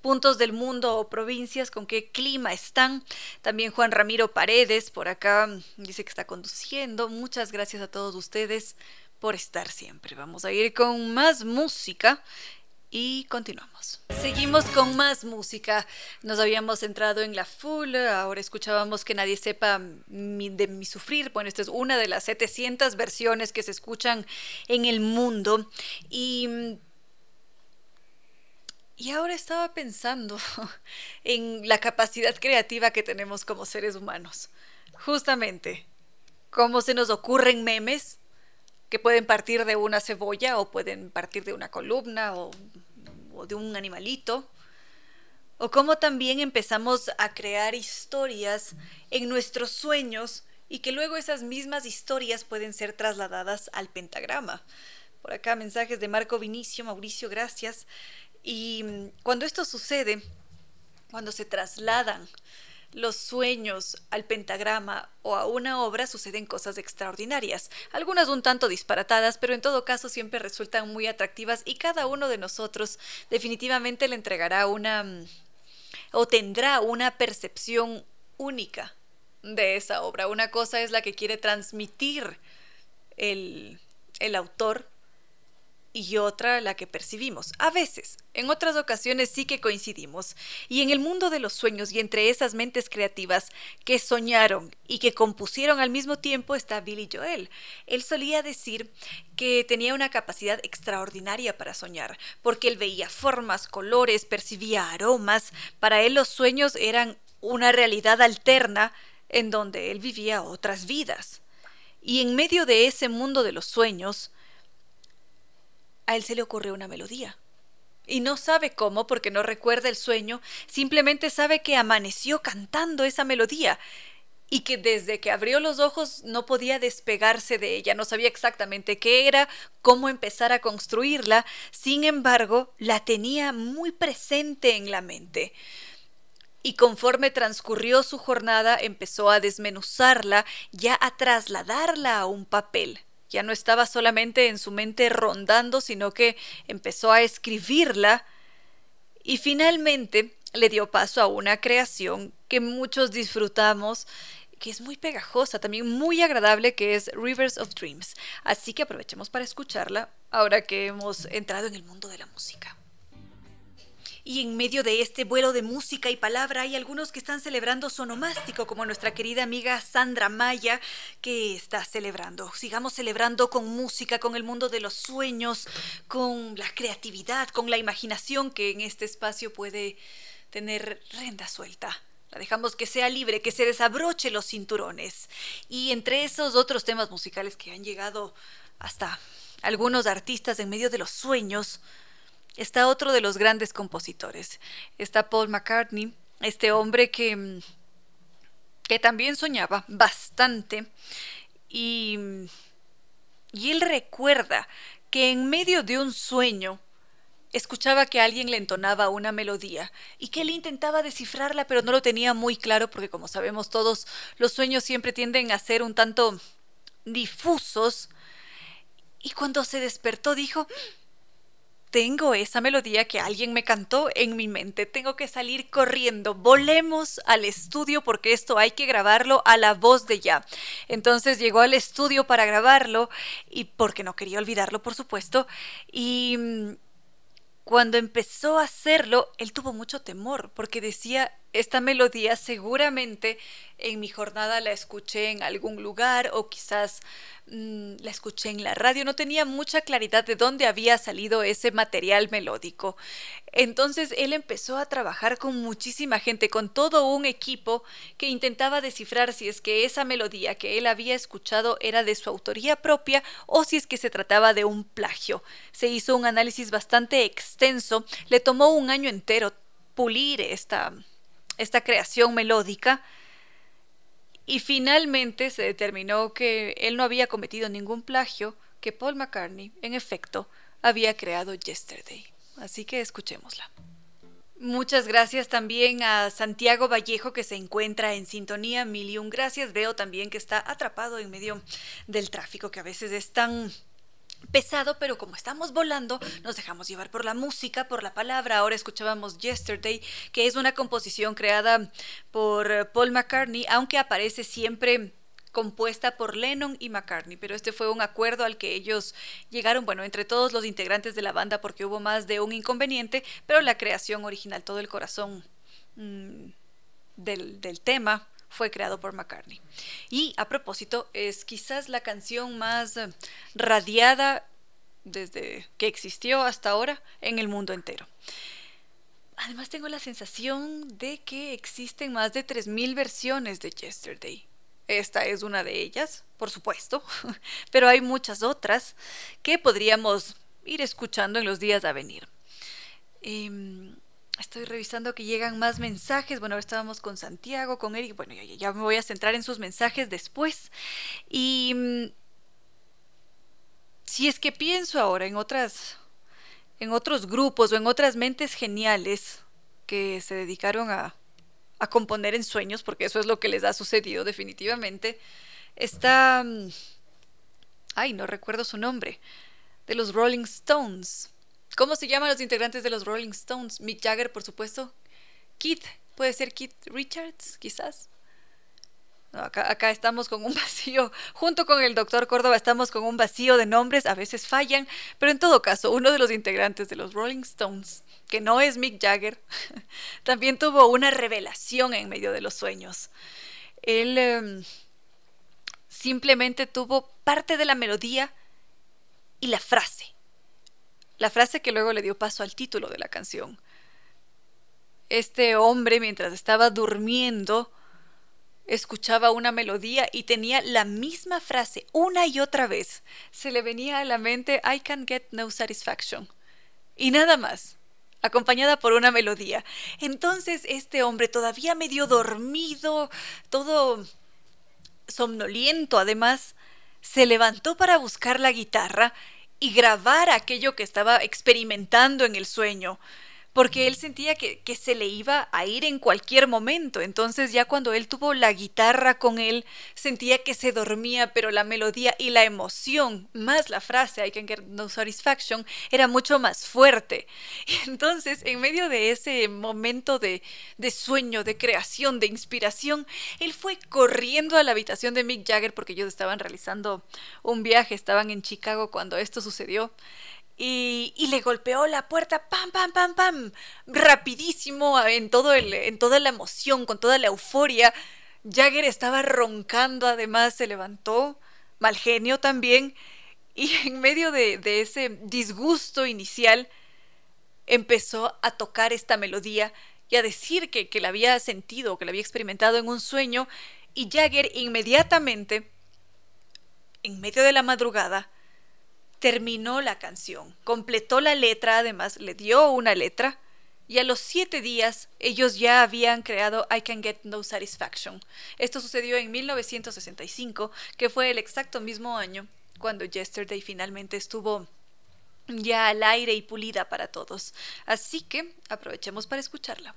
puntos del mundo o provincias, con qué clima están. También Juan Ramiro Paredes por acá dice que está conduciendo. Muchas gracias a todos ustedes por estar siempre. Vamos a ir con más música y continuamos. Seguimos con más música. Nos habíamos centrado en la full, ahora escuchábamos que nadie sepa de mi sufrir. Bueno, esta es una de las 700 versiones que se escuchan en el mundo. Y, y ahora estaba pensando en la capacidad creativa que tenemos como seres humanos. Justamente, cómo se nos ocurren memes que pueden partir de una cebolla o pueden partir de una columna o o de un animalito, o cómo también empezamos a crear historias en nuestros sueños y que luego esas mismas historias pueden ser trasladadas al pentagrama. Por acá mensajes de Marco Vinicio, Mauricio, gracias. Y mm, cuando esto sucede, cuando se trasladan los sueños al pentagrama o a una obra suceden cosas extraordinarias, algunas un tanto disparatadas, pero en todo caso siempre resultan muy atractivas y cada uno de nosotros definitivamente le entregará una mm, o tendrá una percepción única de esa obra. Una cosa es la que quiere transmitir el, el autor y otra la que percibimos. A veces, en otras ocasiones sí que coincidimos. Y en el mundo de los sueños y entre esas mentes creativas que soñaron y que compusieron al mismo tiempo está Billy Joel. Él solía decir que tenía una capacidad extraordinaria para soñar, porque él veía formas, colores, percibía aromas. Para él los sueños eran una realidad alterna en donde él vivía otras vidas. Y en medio de ese mundo de los sueños, a él se le ocurre una melodía. Y no sabe cómo porque no recuerda el sueño, simplemente sabe que amaneció cantando esa melodía y que desde que abrió los ojos no podía despegarse de ella, no sabía exactamente qué era, cómo empezar a construirla, sin embargo, la tenía muy presente en la mente. Y conforme transcurrió su jornada, empezó a desmenuzarla, ya a trasladarla a un papel ya no estaba solamente en su mente rondando, sino que empezó a escribirla y finalmente le dio paso a una creación que muchos disfrutamos, que es muy pegajosa, también muy agradable, que es Rivers of Dreams. Así que aprovechemos para escucharla ahora que hemos entrado en el mundo de la música. Y en medio de este vuelo de música y palabra hay algunos que están celebrando sonomástico, como nuestra querida amiga Sandra Maya, que está celebrando. Sigamos celebrando con música, con el mundo de los sueños, con la creatividad, con la imaginación que en este espacio puede tener renda suelta. La dejamos que sea libre, que se desabroche los cinturones. Y entre esos otros temas musicales que han llegado hasta algunos artistas en medio de los sueños, está otro de los grandes compositores. Está Paul McCartney, este hombre que, mm, que también soñaba bastante y, y él recuerda que en medio de un sueño escuchaba que alguien le entonaba una melodía y que él intentaba descifrarla pero no lo tenía muy claro porque como sabemos todos los sueños siempre tienden a ser un tanto difusos y cuando se despertó dijo tengo esa melodía que alguien me cantó en mi mente. Tengo que salir corriendo. Volemos al estudio porque esto hay que grabarlo a la voz de ya. Entonces llegó al estudio para grabarlo y porque no quería olvidarlo, por supuesto. Y mm, cuando empezó a hacerlo, él tuvo mucho temor porque decía, esta melodía seguramente en mi jornada la escuché en algún lugar o quizás mm, la escuché en la radio. No tenía mucha claridad de dónde había salido ese material melódico. Entonces él empezó a trabajar con muchísima gente, con todo un equipo que intentaba descifrar si es que esa melodía que él había escuchado era de su autoría propia o si es que se trataba de un plagio. Se hizo un análisis bastante extenso, le tomó un año entero pulir esta esta creación melódica y finalmente se determinó que él no había cometido ningún plagio, que Paul McCartney, en efecto, había creado Yesterday. Así que escuchémosla. Muchas gracias también a Santiago Vallejo que se encuentra en sintonía. Mil y un gracias. Veo también que está atrapado en medio del tráfico que a veces es tan pesado, pero como estamos volando, nos dejamos llevar por la música, por la palabra. Ahora escuchábamos Yesterday, que es una composición creada por eh, Paul McCartney, aunque aparece siempre compuesta por Lennon y McCartney, pero este fue un acuerdo al que ellos llegaron, bueno, entre todos los integrantes de la banda porque hubo más de un inconveniente, pero la creación original, todo el corazón mm, del, del tema fue creado por McCartney. Y a propósito, es quizás la canción más eh, radiada desde que existió hasta ahora en el mundo entero. Además tengo la sensación de que existen más de 3.000 versiones de Yesterday. Esta es una de ellas, por supuesto, pero hay muchas otras que podríamos ir escuchando en los días a venir. Em, estoy revisando que llegan más mensajes. Bueno, ahora estábamos con Santiago, con Eric. Bueno, ya, me voy a centrar en sus mensajes después. Y mm, si es que pienso ahora en otras en otros grupos o en otras mentes geniales que se dedicaron a a componer en sueños, porque eso es lo que les ha sucedido definitivamente, está... Mm, ay, no recuerdo su nombre. De los Rolling Stones. ¿Cómo se llaman los integrantes de los Rolling Stones? Mick Jagger, por supuesto. Keith, puede ser Keith Richards, quizás acá, estamos con un vacío, junto con el doctor Córdoba estamos con un vacío de nombres, a veces fallan, pero en todo caso, uno de los integrantes de los Rolling Stones, que no es Mick Jagger, también tuvo una revelación en medio de los sueños. Él em, simplemente tuvo parte de la melodía y la frase. La frase que luego le dio paso al título de la canción. Este hombre, mientras estaba durmiendo, escuchaba una melodía y tenía la misma frase una y otra vez. Se le venía a la mente I can get no satisfaction. Y nada más, acompañada por una melodía. Entonces este hombre todavía medio dormido, todo somnoliento además, se levantó para buscar la guitarra y grabar aquello que estaba experimentando en el sueño porque él sentía que, se le iba a ir en cualquier momento. Entonces ya cuando él tuvo la guitarra con él, sentía que se dormía, pero la melodía y la emoción, más la frase I can get no satisfaction, era mucho más fuerte. Entonces, en medio de ese momento de, de sueño, de creación, de inspiración, él fue corriendo a la habitación de Mick Jagger porque ellos estaban realizando un viaje, estaban en Chicago cuando esto sucedió y, le golpeó la puerta, pam, pam, pam, pam, rapidísimo, en, todo el, en toda la emoción, con toda la euforia. Jagger estaba roncando, además se levantó, mal genio también, y en medio de, ese disgusto inicial empezó a tocar esta melodía y a decir que, que la había sentido, que la había experimentado en un sueño, y Jagger inmediatamente, en medio de la madrugada, terminó la canción, completó la letra, además le dio una letra, y a los siete días ellos ya habían creado I Can Get No Satisfaction. Esto sucedió en 1965, que fue el exacto mismo año cuando Yesterday finalmente estuvo ya al aire y pulida para todos. Así que aprovechemos para escucharla.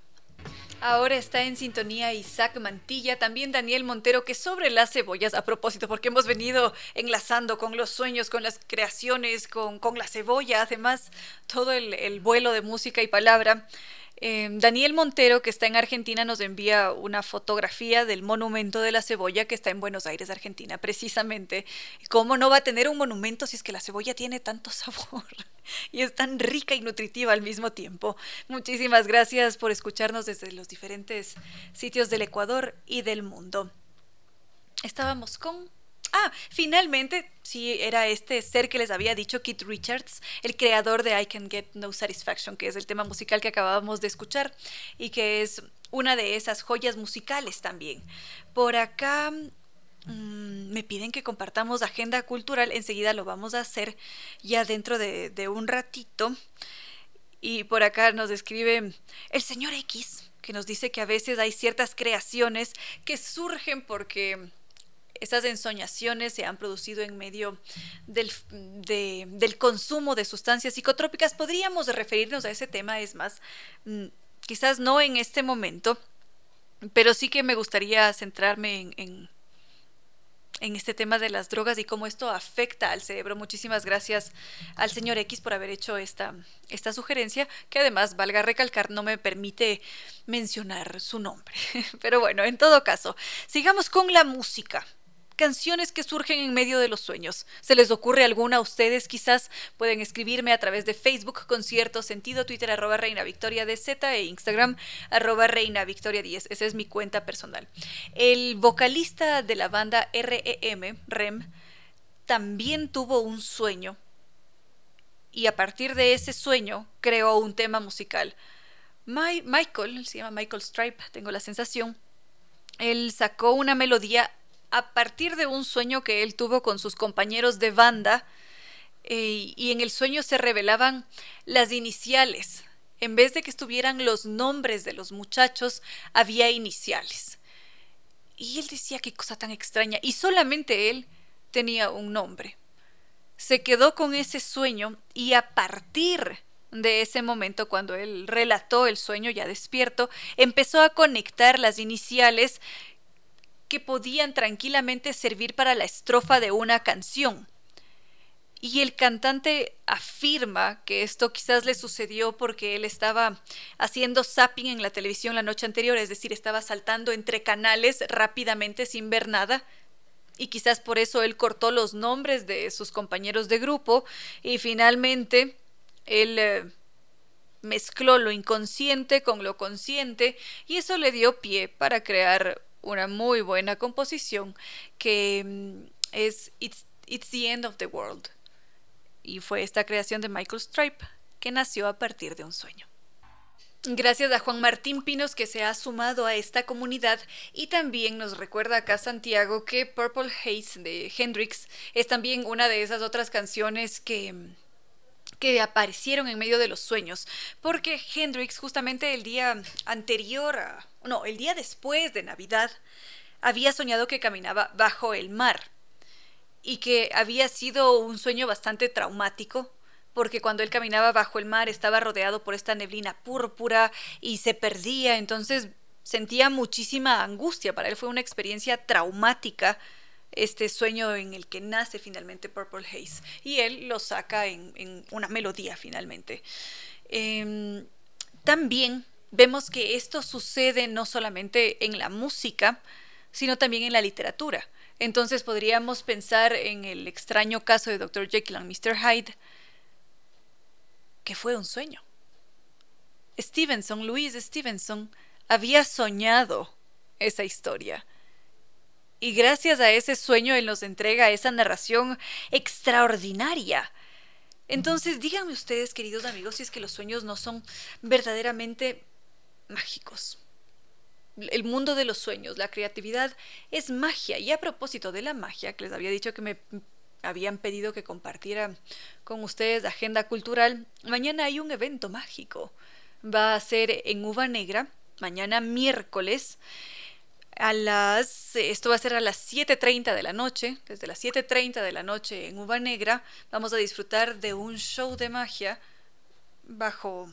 Ahora está en sintonía Isaac Mantilla, también Daniel Montero, que sobre las cebollas, a propósito, porque hemos venido enlazando con los sueños, con las creaciones, con, con la cebolla, además todo el, el vuelo de música y palabra. Em, Daniel Montero, que está en Argentina, nos envía una fotografía del monumento de la cebolla que está en Buenos Aires, Argentina, precisamente. ¿Cómo no va a tener un monumento si es que la cebolla tiene tanto sabor y es tan rica y nutritiva al mismo tiempo? Muchísimas gracias por escucharnos desde los diferentes sitios del Ecuador y del mundo. Estábamos con Ah, finalmente, sí, era este ser que les había dicho Keith Richards, el creador de I Can Get No Satisfaction, que es el tema musical que acabábamos de escuchar y que es una de esas joyas musicales también. Por acá mm, me piden que compartamos agenda cultural, enseguida lo vamos a hacer ya dentro de, de un ratito. Y por acá nos escribe el señor X, que nos dice que a veces hay ciertas creaciones que surgen porque estas ensoñaciones se han producido en medio del, del, consumo de sustancias psicotrópicas. Podríamos referirnos a ese tema, es más, mm, quizás no en este momento, pero sí que me gustaría centrarme en, en, en, este tema de las drogas y cómo esto afecta al cerebro. Muchísimas gracias al señor X por haber hecho esta, esta sugerencia, que además, valga recalcar, no me permite mencionar su nombre. Pero bueno, en todo caso, sigamos con la música canciones que surgen en medio de los sueños. ¿Se les ocurre alguna a ustedes? Quizás pueden escribirme a través de Facebook con cierto sentido, Twitter arroba Reina Victoria DZ e Instagram arroba Reina Victoria 10. Esa es mi cuenta personal. El vocalista de la banda REM, REM, también tuvo un sueño y a partir de ese sueño creó un tema musical. Michael, se llama Michael Stripe, tengo la sensación, él sacó una melodía a partir de un sueño que él tuvo con sus compañeros de banda eh, y en el sueño se revelaban las iniciales. En vez de que estuvieran los nombres de los muchachos, había iniciales. Y él decía qué cosa tan extraña. Y solamente él tenía un nombre. Se quedó con ese sueño y a partir de ese momento, cuando él relató el sueño ya despierto, empezó a conectar las iniciales que podían tranquilamente servir para la estrofa de una canción. Y el cantante afirma que esto quizás le sucedió porque él estaba haciendo zapping en la televisión la noche anterior, es decir, estaba saltando entre canales rápidamente sin ver nada. Y quizás por eso él cortó los nombres de sus compañeros de grupo y finalmente él eh, mezcló lo inconsciente con lo consciente y eso le dio pie para crear una muy buena composición que mm, es It's, It's the End of the World. Y fue esta creación de Michael Stripe que nació a partir de un sueño. Gracias a Juan Martín Pinos que se ha sumado a esta comunidad y también nos recuerda acá Santiago que Purple Haze de Hendrix es también una de esas otras canciones que mm, que aparecieron en medio de los sueños, porque Hendrix justamente el día anterior, no, el día después de Navidad, había soñado que caminaba bajo el mar y que había sido un sueño bastante traumático, porque cuando él caminaba bajo el mar estaba rodeado por esta neblina púrpura y se perdía, entonces sentía muchísima angustia, para él fue una experiencia traumática este sueño en el que nace finalmente Purple Haze. Y él lo saca en, una melodía finalmente. Em, también vemos que esto sucede no solamente en la música, sino también en la literatura. Entonces podríamos pensar en el extraño caso de Dr. Jekyll y Mr. Hyde, que fue un sueño. Stevenson, Louis Stevenson, había soñado esa historia y gracias a ese sueño Él nos entrega esa narración extraordinaria. Entonces, díganme ustedes, queridos amigos, si es que los sueños no son verdaderamente mágicos. El mundo de los sueños, la creatividad es magia. Y a propósito de la magia, que les había dicho que me habían pedido que compartiera con ustedes agenda cultural, mañana hay un evento mágico. Va a ser en Uva Negra, mañana miércoles a las, esto va a ser a las 7.30 de la noche, desde las 7.30 de la noche en Uva Negra, vamos a disfrutar de un show de magia bajo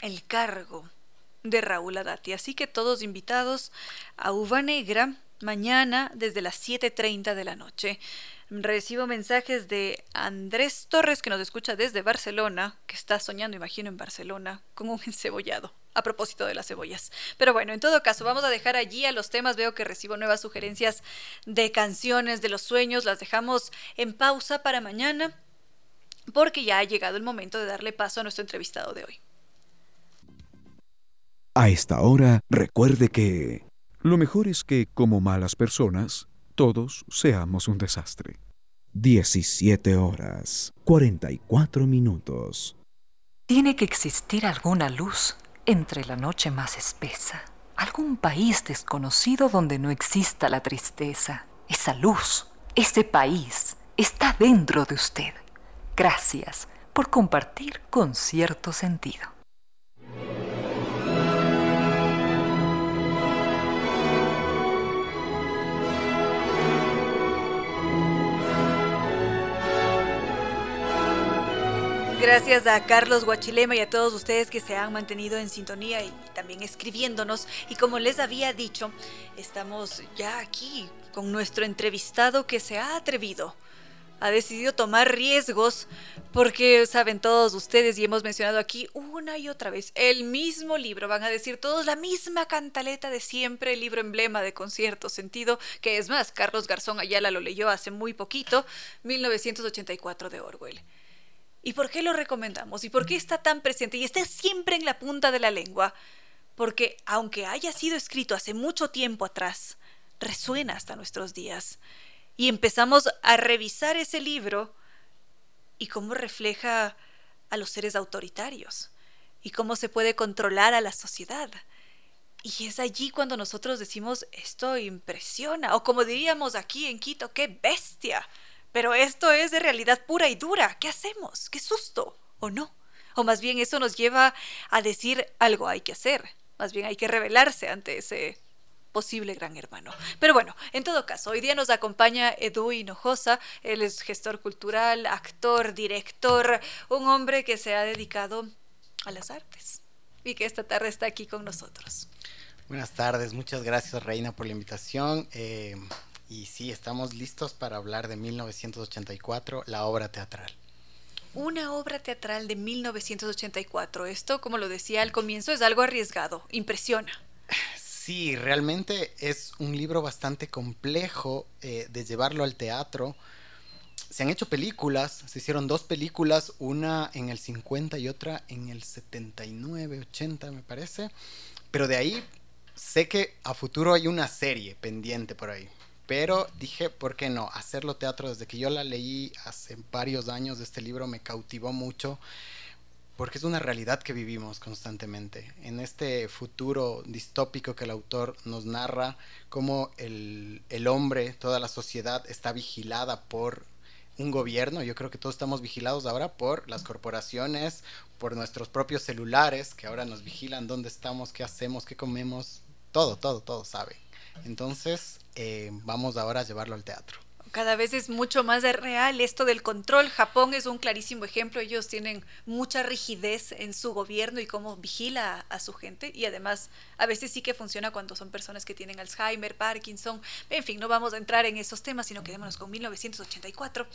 el cargo de Raúl Adati. Así que todos invitados a Uva Negra mañana desde las 7.30 de la noche. Recibo mensajes de Andrés Torres, que nos escucha desde Barcelona, que está soñando, imagino, en Barcelona, con un encebollado, a propósito de las cebollas. Pero bueno, en todo caso, vamos a dejar allí a los temas. Veo que recibo nuevas sugerencias de canciones, de los sueños. Las dejamos en pausa para mañana, porque ya ha llegado el momento de darle paso a nuestro entrevistado de hoy. A esta hora, recuerde que lo mejor es que, como malas personas, todos seamos un desastre. 17 horas 44 minutos. Tiene que existir alguna luz entre la noche más espesa, algún país desconocido donde no exista la tristeza. Esa luz, ese país, está dentro de usted. Gracias por compartir con cierto sentido. Gracias a Carlos Guachilema y a todos ustedes que se han mantenido en sintonía y también escribiéndonos. Y como les había dicho, estamos ya aquí con nuestro entrevistado que se ha atrevido ha decidido tomar riesgos porque saben todos ustedes y hemos mencionado aquí una y otra vez el mismo libro, van a decir todos la misma cantaleta de siempre, el libro emblema de concierto sentido, que es más, Carlos Garzón Ayala lo leyó hace muy poquito, 1984 de Orwell. ¿Y por qué lo recomendamos? ¿Y por qué está tan presente y está siempre en la punta de la lengua? Porque aunque haya sido escrito hace mucho tiempo atrás, resuena hasta nuestros días y empezamos a revisar ese libro y cómo refleja a los seres autoritarios y cómo se puede controlar a la sociedad. Y es allí cuando nosotros decimos, esto impresiona, o como diríamos aquí en Quito, qué bestia. Pero esto es de realidad pura y dura. ¿Qué hacemos? ¿Qué susto? ¿O no? O más bien eso nos lleva a decir algo hay que hacer. Más bien hay que rebelarse ante ese posible gran hermano. Pero bueno, en todo caso, hoy día nos acompaña Edu Hinojosa, él es gestor cultural, actor, director, un hombre que se ha dedicado a las artes y que esta tarde está aquí con nosotros. Buenas tardes, muchas gracias Reina por la invitación. Eh, y sí, estamos listos para hablar de 1984, la obra teatral una obra teatral de 1984. Esto, como lo decía al comienzo, es algo arriesgado, impresiona. Sí, realmente es un libro bastante complejo eh, de llevarlo al teatro. Se han hecho películas, se hicieron dos películas, una en el 50 y otra en el 79, 80 me parece. Pero de ahí sé que a futuro hay una serie pendiente por ahí. Pero dije, ¿por qué no? Hacerlo teatro desde que yo la leí hace varios años de este libro me cautivó mucho porque es una realidad que vivimos constantemente. En este futuro distópico que el autor nos narra, cómo el, hombre, toda la sociedad está vigilada por un gobierno, yo creo que todos estamos vigilados ahora por las corporaciones, por nuestros propios celulares, que ahora nos vigilan dónde estamos, qué hacemos, qué comemos, todo, todo, todo sabe. Entonces, eh, vamos ahora a llevarlo al teatro cada vez es mucho más real esto del control. Japón es un clarísimo ejemplo. Ellos tienen mucha rigidez en su gobierno y cómo vigila a, su gente. Y además, a veces sí que funciona cuando son personas que tienen Alzheimer, Parkinson. En fin, no vamos a entrar en esos temas, sino quedémonos con 1984.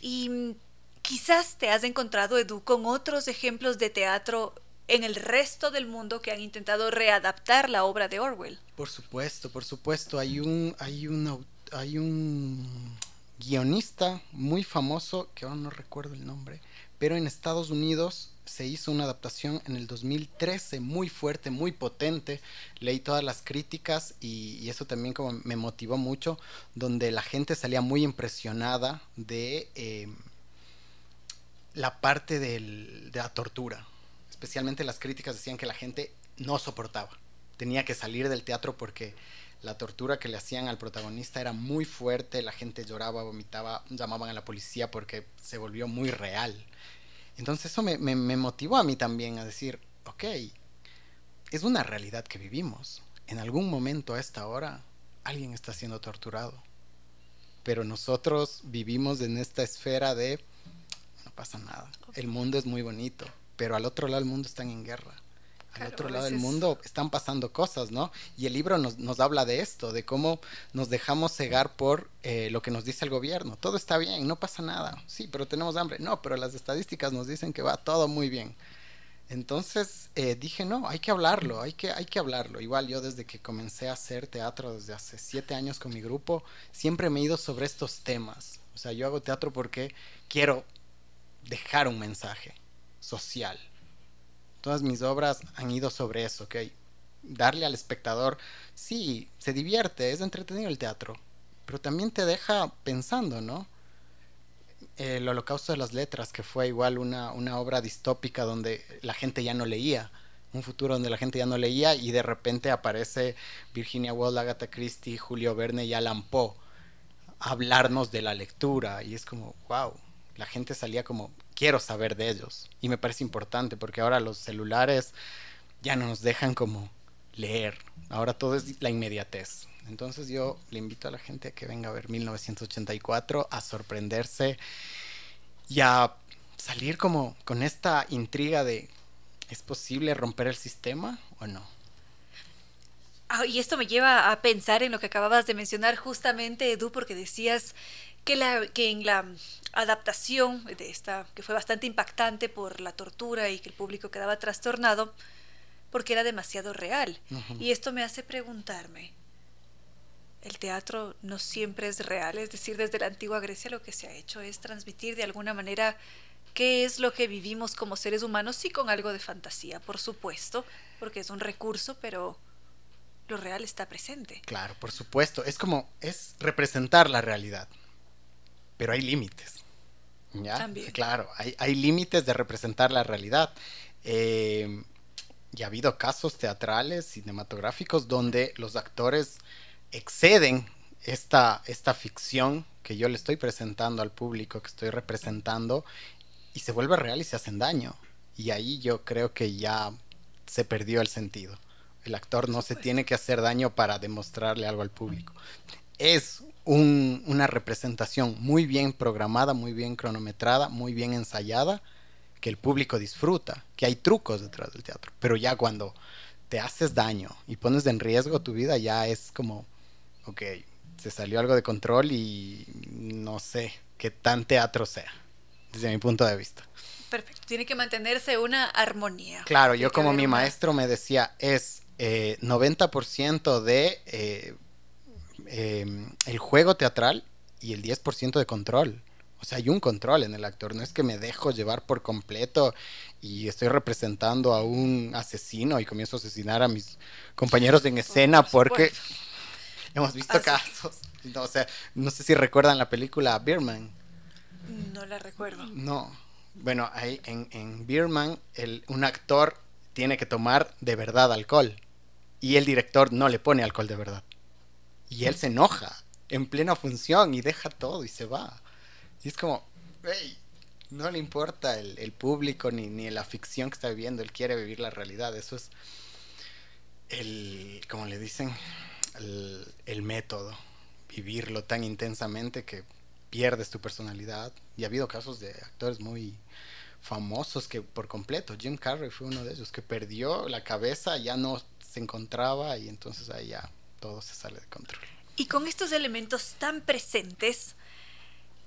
Y mm, quizás te has encontrado, Edu, con otros ejemplos de teatro en el resto del mundo que han intentado readaptar la obra de Orwell. Por supuesto, por supuesto. Hay un, hay un hay un guionista muy famoso, que ahora no recuerdo el nombre, pero en Estados Unidos se hizo una adaptación en el 2013 muy fuerte, muy potente. Leí todas las críticas y, eso también como me motivó mucho, donde la gente salía muy impresionada de eh, la parte de la tortura. Especialmente las críticas decían que la gente no soportaba. Tenía que salir del teatro porque la tortura que le hacían al protagonista era muy fuerte, la gente lloraba, vomitaba, llamaban a la policía porque se volvió muy real. Entonces eso me, motivó a mí también a decir, ok, es una realidad que vivimos. En algún momento a esta hora alguien está siendo torturado. Pero nosotros vivimos en esta esfera de no pasa nada. El mundo es muy bonito, pero al otro lado del mundo están en guerra al otro lado del mundo están pasando cosas, ¿no? Y el libro nos, nos habla de esto, de cómo nos dejamos cegar por eh, lo que nos dice el gobierno. Todo está bien, no pasa nada. Sí, pero tenemos hambre. No, pero las estadísticas nos dicen que va todo muy bien. Entonces eh, dije, no, hay que hablarlo, hay que, hay que hablarlo. Igual yo desde que comencé a hacer teatro desde hace siete años con mi grupo, siempre me he ido sobre estos temas. O sea, yo hago teatro porque quiero dejar un mensaje social Todas mis obras han ido sobre eso, ¿ok? Darle al espectador, sí, se divierte, es entretenido el teatro, pero también te deja pensando, ¿no? El Holocausto de las Letras, que fue igual una, una obra distópica donde la gente ya no leía, un futuro donde la gente ya no leía y de repente aparece Virginia Woolf, Agatha Christie, Julio Verne y Alan Poe hablarnos de la lectura y es como, wow, la gente salía como, quiero saber de ellos. Y me parece importante porque ahora los celulares ya no nos dejan como leer. Ahora todo es la inmediatez. Entonces yo le invito a la gente a que venga a ver 1984, a sorprenderse y a salir como con esta intriga de ¿es posible romper el sistema o no? Ah, y esto me lleva a pensar en lo que acababas de mencionar justamente, Edu, porque decías que, la, que en la adaptación de esta, que fue bastante impactante por la tortura y que el público quedaba trastornado, porque era demasiado real. Y esto me hace preguntarme, ¿el teatro no siempre es real? Es decir, desde la antigua Grecia lo que se ha hecho es transmitir de alguna manera qué es lo que vivimos como seres humanos, sí con algo de fantasía, por supuesto, porque es un recurso, pero lo real está presente. Claro, por supuesto. Es como, es representar la realidad. Pero hay límites. ¿Ya? También. Claro, hay, hay límites de representar la realidad. Eh, y ha habido casos teatrales, cinematográficos, donde los actores exceden esta, esta ficción que yo le estoy presentando al público, que estoy representando, y se vuelve real y se hacen daño. Y ahí yo creo que ya se perdió el sentido. El actor no se tiene que hacer daño para demostrarle algo al público. Es un, una representación muy bien programada, muy bien cronometrada, muy bien ensayada, que el público disfruta, que hay trucos detrás del teatro. Pero ya cuando te haces daño y pones en riesgo tu vida, ya es como, ok, se salió algo de control y no sé qué tan teatro sea, desde mi punto de vista. Perfecto, tiene que mantenerse una armonía. Claro, yo como mi maestro me decía, es eh, 90% de eh, eh, el juego teatral y el 10% de control. O sea, hay un control en el actor, no es que me dejo llevar por completo y estoy representando a un asesino y comienzo a asesinar a mis compañeros en escena por porque hemos visto Así- casos. No, o sea, no sé si recuerdan la película Beerman. No la recuerdo. No. Bueno, ahí en, en el, un actor tiene que tomar de verdad alcohol. Y el director no le pone alcohol de verdad. Y él se enoja en plena función y deja todo y se va. Y es como, "Ey, no le importa el, el público ni, ni la ficción que está viviendo. Él quiere vivir la realidad. Eso es el, como le dicen, el, el método. Vivirlo tan intensamente que pierdes tu personalidad. Y ha habido casos de actores muy famosos que por completo, Jim Carrey fue uno de ellos, que perdió la cabeza, ya no se encontraba y entonces ahí ya todo se sale de control. Y con estos elementos tan presentes,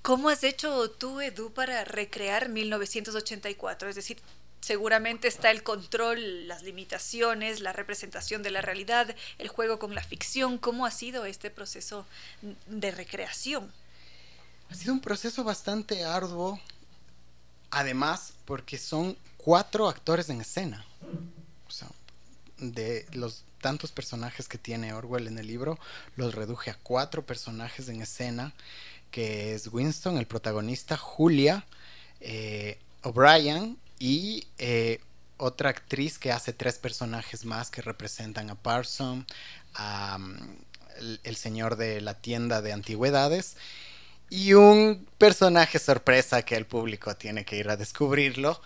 ¿cómo has hecho tú, Edu, para recrear 1984? Es decir, seguramente está el control, las limitaciones, la representación de la realidad, el juego con la ficción. ¿Cómo ha sido este proceso de recreación? Ha sido un proceso bastante arduo, además porque son cuatro actores en escena. O sea, de los tantos personajes que tiene Orwell en el libro, los reduje a cuatro personajes en escena, que es Winston, el protagonista, Julia, eh, O'Brien y eh, otra actriz que hace tres personajes más que representan a Parson, mm, el, el señor de la tienda de antigüedades y un personaje sorpresa que el público tiene que ir a descubrirlo,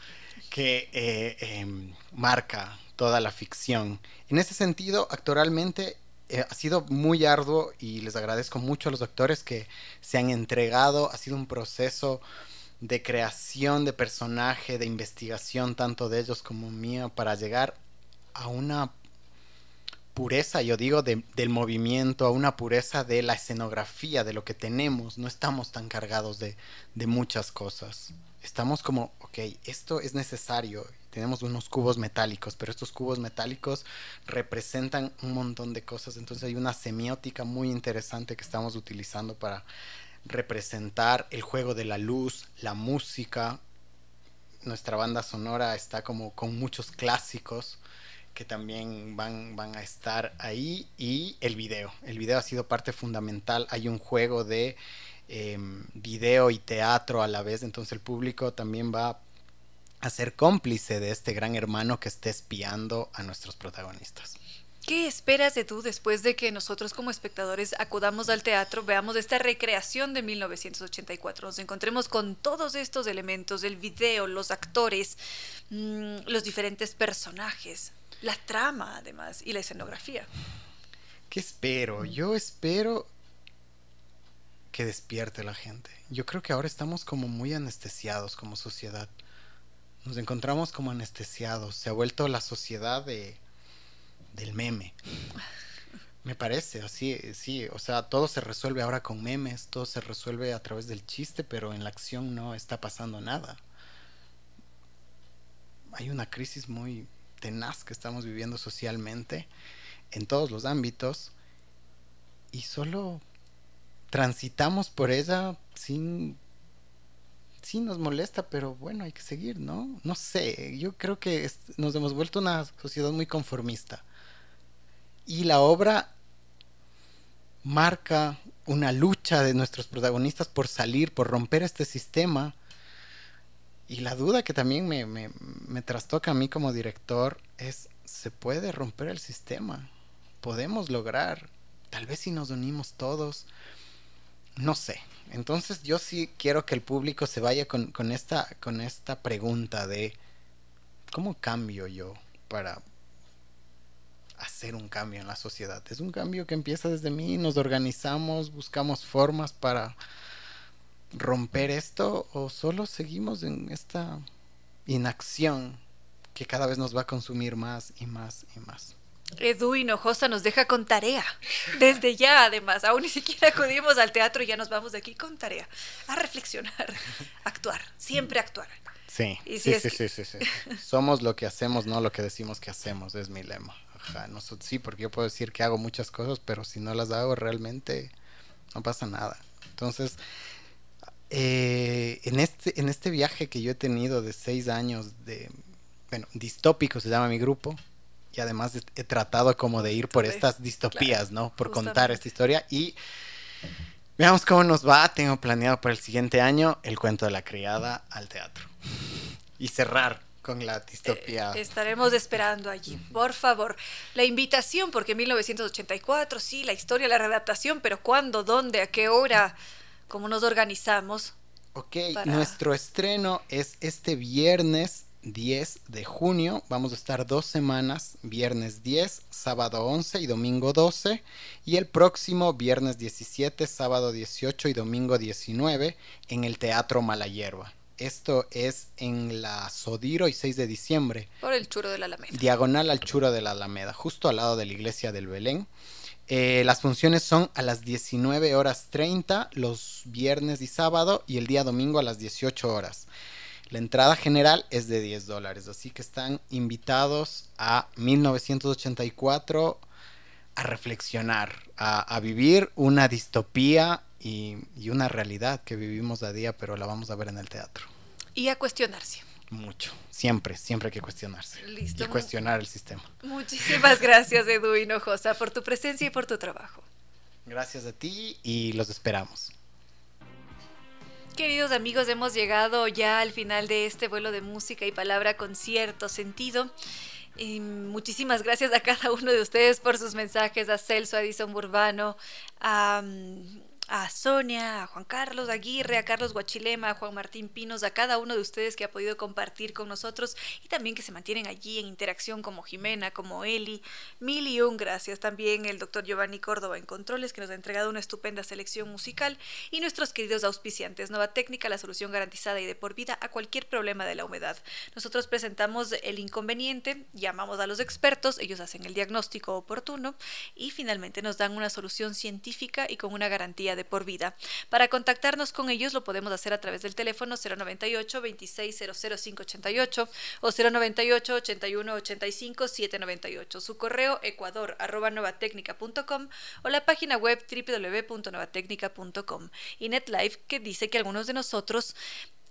que eh, em, marca toda la ficción. En ese sentido, actoralmente eh, ha sido muy arduo y les agradezco mucho a los actores que se han entregado. Ha sido un proceso de creación de personaje, de investigación tanto de ellos como mío para llegar a una pureza, yo digo, de- del movimiento, a una pureza de la escenografía, de lo que tenemos. No estamos tan cargados de, de muchas cosas. Estamos como, ok, esto es necesario. Tenemos unos cubos metálicos, pero estos cubos metálicos representan un montón de cosas. Entonces hay una semiótica muy interesante que estamos utilizando para representar el juego de la luz, la música. Nuestra banda sonora está como con muchos clásicos que también van, van a estar ahí y el video. El video ha sido parte fundamental. Hay un juego de eh, video y teatro a la vez, entonces el público también va a ser cómplice de este gran hermano que esté espiando a nuestros protagonistas. ¿Qué esperas de tú después de que nosotros como espectadores acudamos al teatro, veamos esta recreación de 1984, nos encontremos con todos estos elementos, el video, los actores, mmm, los diferentes personajes, la trama además y la escenografía? ¿Qué espero? Yo espero que despierte la gente. Yo creo que ahora estamos como muy anestesiados como sociedad. Nos encontramos como anestesiados. Se ha vuelto la sociedad de del meme. Me parece, así, sí, o sea, todo se resuelve ahora con memes, todo se resuelve a través del chiste, pero en la acción no está pasando nada. Hay una crisis muy tenaz que estamos viviendo socialmente en todos los ámbitos y solo transitamos por ella sin sí nos molesta, pero bueno, hay que seguir, ¿no? No sé, yo creo que nos hemos vuelto una sociedad muy conformista. Y la obra marca una lucha de nuestros protagonistas por salir, por romper este sistema. Y la duda que también me, me, me trastoca a mí como director es, ¿se puede romper el sistema? ¿Podemos lograr? Tal vez si nos unimos todos. No sé. Entonces yo sí quiero que el público se vaya con, esta, esta pregunta de ¿cómo cambio yo para hacer un cambio en la sociedad. Es un cambio que empieza desde mí, nos organizamos, buscamos formas para romper esto o solo seguimos en esta inacción que cada vez nos va a consumir más y más y más. Edu Hinojosa nos deja con tarea. Desde ya, además. Aún ni siquiera acudimos al teatro y ya nos vamos de aquí con tarea. A reflexionar, actuar, siempre actuar. Sí, sí, sí, sí, sí, Somos lo que hacemos, no lo que decimos que hacemos, es mi lema no, sí, porque yo puedo decir que hago muchas cosas, pero si no las hago realmente no pasa nada. Entonces, eh, en, este, en este viaje que yo he tenido de seis años de, bueno, distópico se llama mi grupo, y además he tratado como de ir por estas distopías, ¿no? Por contar esta historia y veamos cómo nos va. Tengo planeado para el siguiente año el cuento de la criada al teatro y cerrar con la distopía. Eh, estaremos esperando allí, por favor. La invitación, porque 1984, sí, la historia, la redactación, pero ¿cuándo, dónde, a qué hora, cómo nos organizamos? Ok, nuestro estreno es este viernes 10 de junio. Vamos a estar dos semanas, viernes 10, sábado 11 y domingo 12. Y el próximo viernes 17, sábado 18 y domingo 19 en el Teatro Malayerba. Esto es en la Sodiro y 6 de diciembre. Por el Churo de la Alameda. Diagonal al Churo de la Alameda, justo al lado de la iglesia del Belén. Eh, las funciones son a las 19 horas 30 los viernes y sábado y el día domingo a las 18 horas. La entrada general es de 10 dólares, así que están invitados a 1984 a reflexionar, a, vivir una distopía y, y, una realidad que vivimos a día, pero la vamos a ver en el teatro. Y a cuestionarse. Mucho, siempre, siempre hay que cuestionarse. Listo. Y cuestionar el sistema. Muchísimas gracias, Edu Hinojosa, por tu presencia y por tu trabajo. Gracias a ti y los esperamos. Queridos amigos, hemos llegado ya al final de este vuelo de música y palabra con cierto sentido. Y muchísimas gracias a cada uno de ustedes por sus mensajes, a Celso, a Edison Burbano, a a Sonia, a Juan Carlos Aguirre, a Carlos Guachilema, a Juan Martín Pinos, a cada uno de ustedes que ha podido compartir con nosotros y también que se mantienen allí en interacción como Jimena, como Eli. Mil y un gracias también el doctor Giovanni Córdoba en Controles que nos ha entregado una estupenda selección musical y nuestros queridos auspiciantes Nova Técnica, la solución garantizada y de por vida a cualquier problema de la humedad. Nosotros presentamos el inconveniente, llamamos a los expertos, ellos hacen el diagnóstico oportuno y finalmente nos dan una solución científica y con una garantía de por vida. Para contactarnos con ellos lo podemos hacer a través del teléfono 098 2600588 o 098 81 85 798. Su correo ecuador arroba o la página web www.novatecnica.com. Y NetLife que dice que algunos de nosotros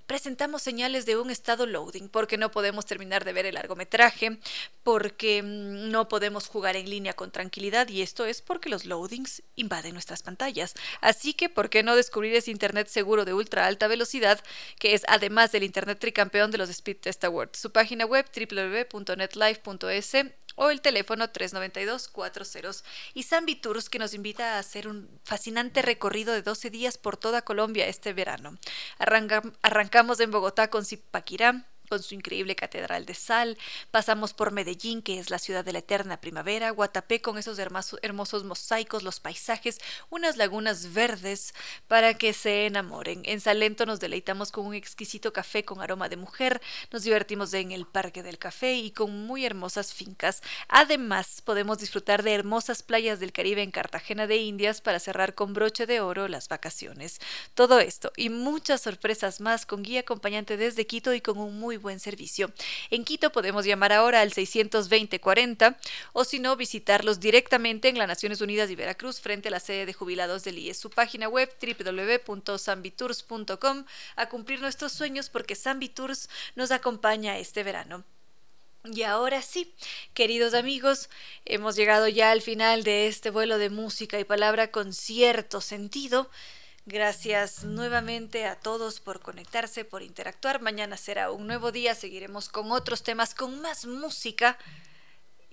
presentamos señales de un estado loading, porque no podemos terminar de ver el largometraje, porque mm, no podemos jugar en línea con tranquilidad y esto es porque los loadings invaden nuestras pantallas. Así que, ¿por qué no descubrir ese Internet seguro de ultra alta velocidad, que es además del Internet tricampeón de los Speed Test Awards? Su página web www.netlife.es o el teléfono 392-40 y Zambi Tours que nos invita a hacer un fascinante recorrido de 12 días por toda Colombia este verano. arrancamos en Bogotá con Zipaquirá, con su increíble catedral de sal, pasamos por Medellín, que es la ciudad de la eterna primavera, Guatapé con esos hermosos mosaicos, los paisajes, unas lagunas verdes para que se enamoren. En Salento nos deleitamos con un exquisito café con aroma de mujer, nos divertimos en el Parque del Café y con muy hermosas fincas. Además, podemos disfrutar de hermosas playas del Caribe en Cartagena de Indias para cerrar con broche de oro las vacaciones. Todo esto y muchas sorpresas más con guía acompañante desde Quito y con un muy buen servicio. En Quito podemos llamar ahora al 620-40 o si no visitarlos directamente en las Naciones Unidas y Veracruz frente a la sede de jubilados del IES. Su página web www.sambitours.com a cumplir nuestros sueños porque Sambitours nos acompaña este verano. Y ahora sí, queridos amigos, hemos llegado ya al final de este vuelo de música y palabra con cierto sentido. Gracias nuevamente a todos por conectarse, por interactuar. Mañana será un nuevo día, seguiremos con otros temas, con más música.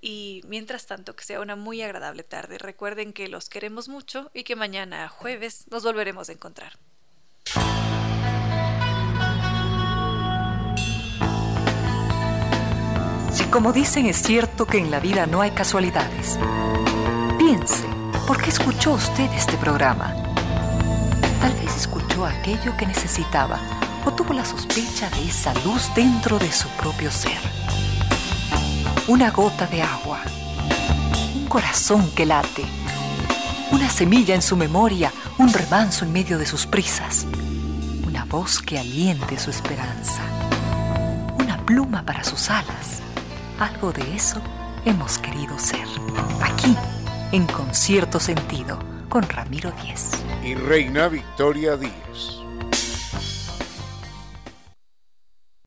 Y mientras tanto, que sea una muy agradable tarde. Recuerden que los queremos mucho y que mañana jueves nos volveremos a encontrar. Si como dicen es cierto que en la vida no hay casualidades, piense, ¿por qué escuchó usted este programa? Tal vez escuchó aquello que necesitaba o tuvo la sospecha de esa luz dentro de su propio ser. Una gota de agua, un corazón que late, una semilla en su memoria, un remanso en medio de sus prisas, una voz que aliente su esperanza, una pluma para sus alas algo de eso hemos querido ser. Aquí, en Concierto Sentido, con Ramiro Díez. Y Reina Victoria Díez.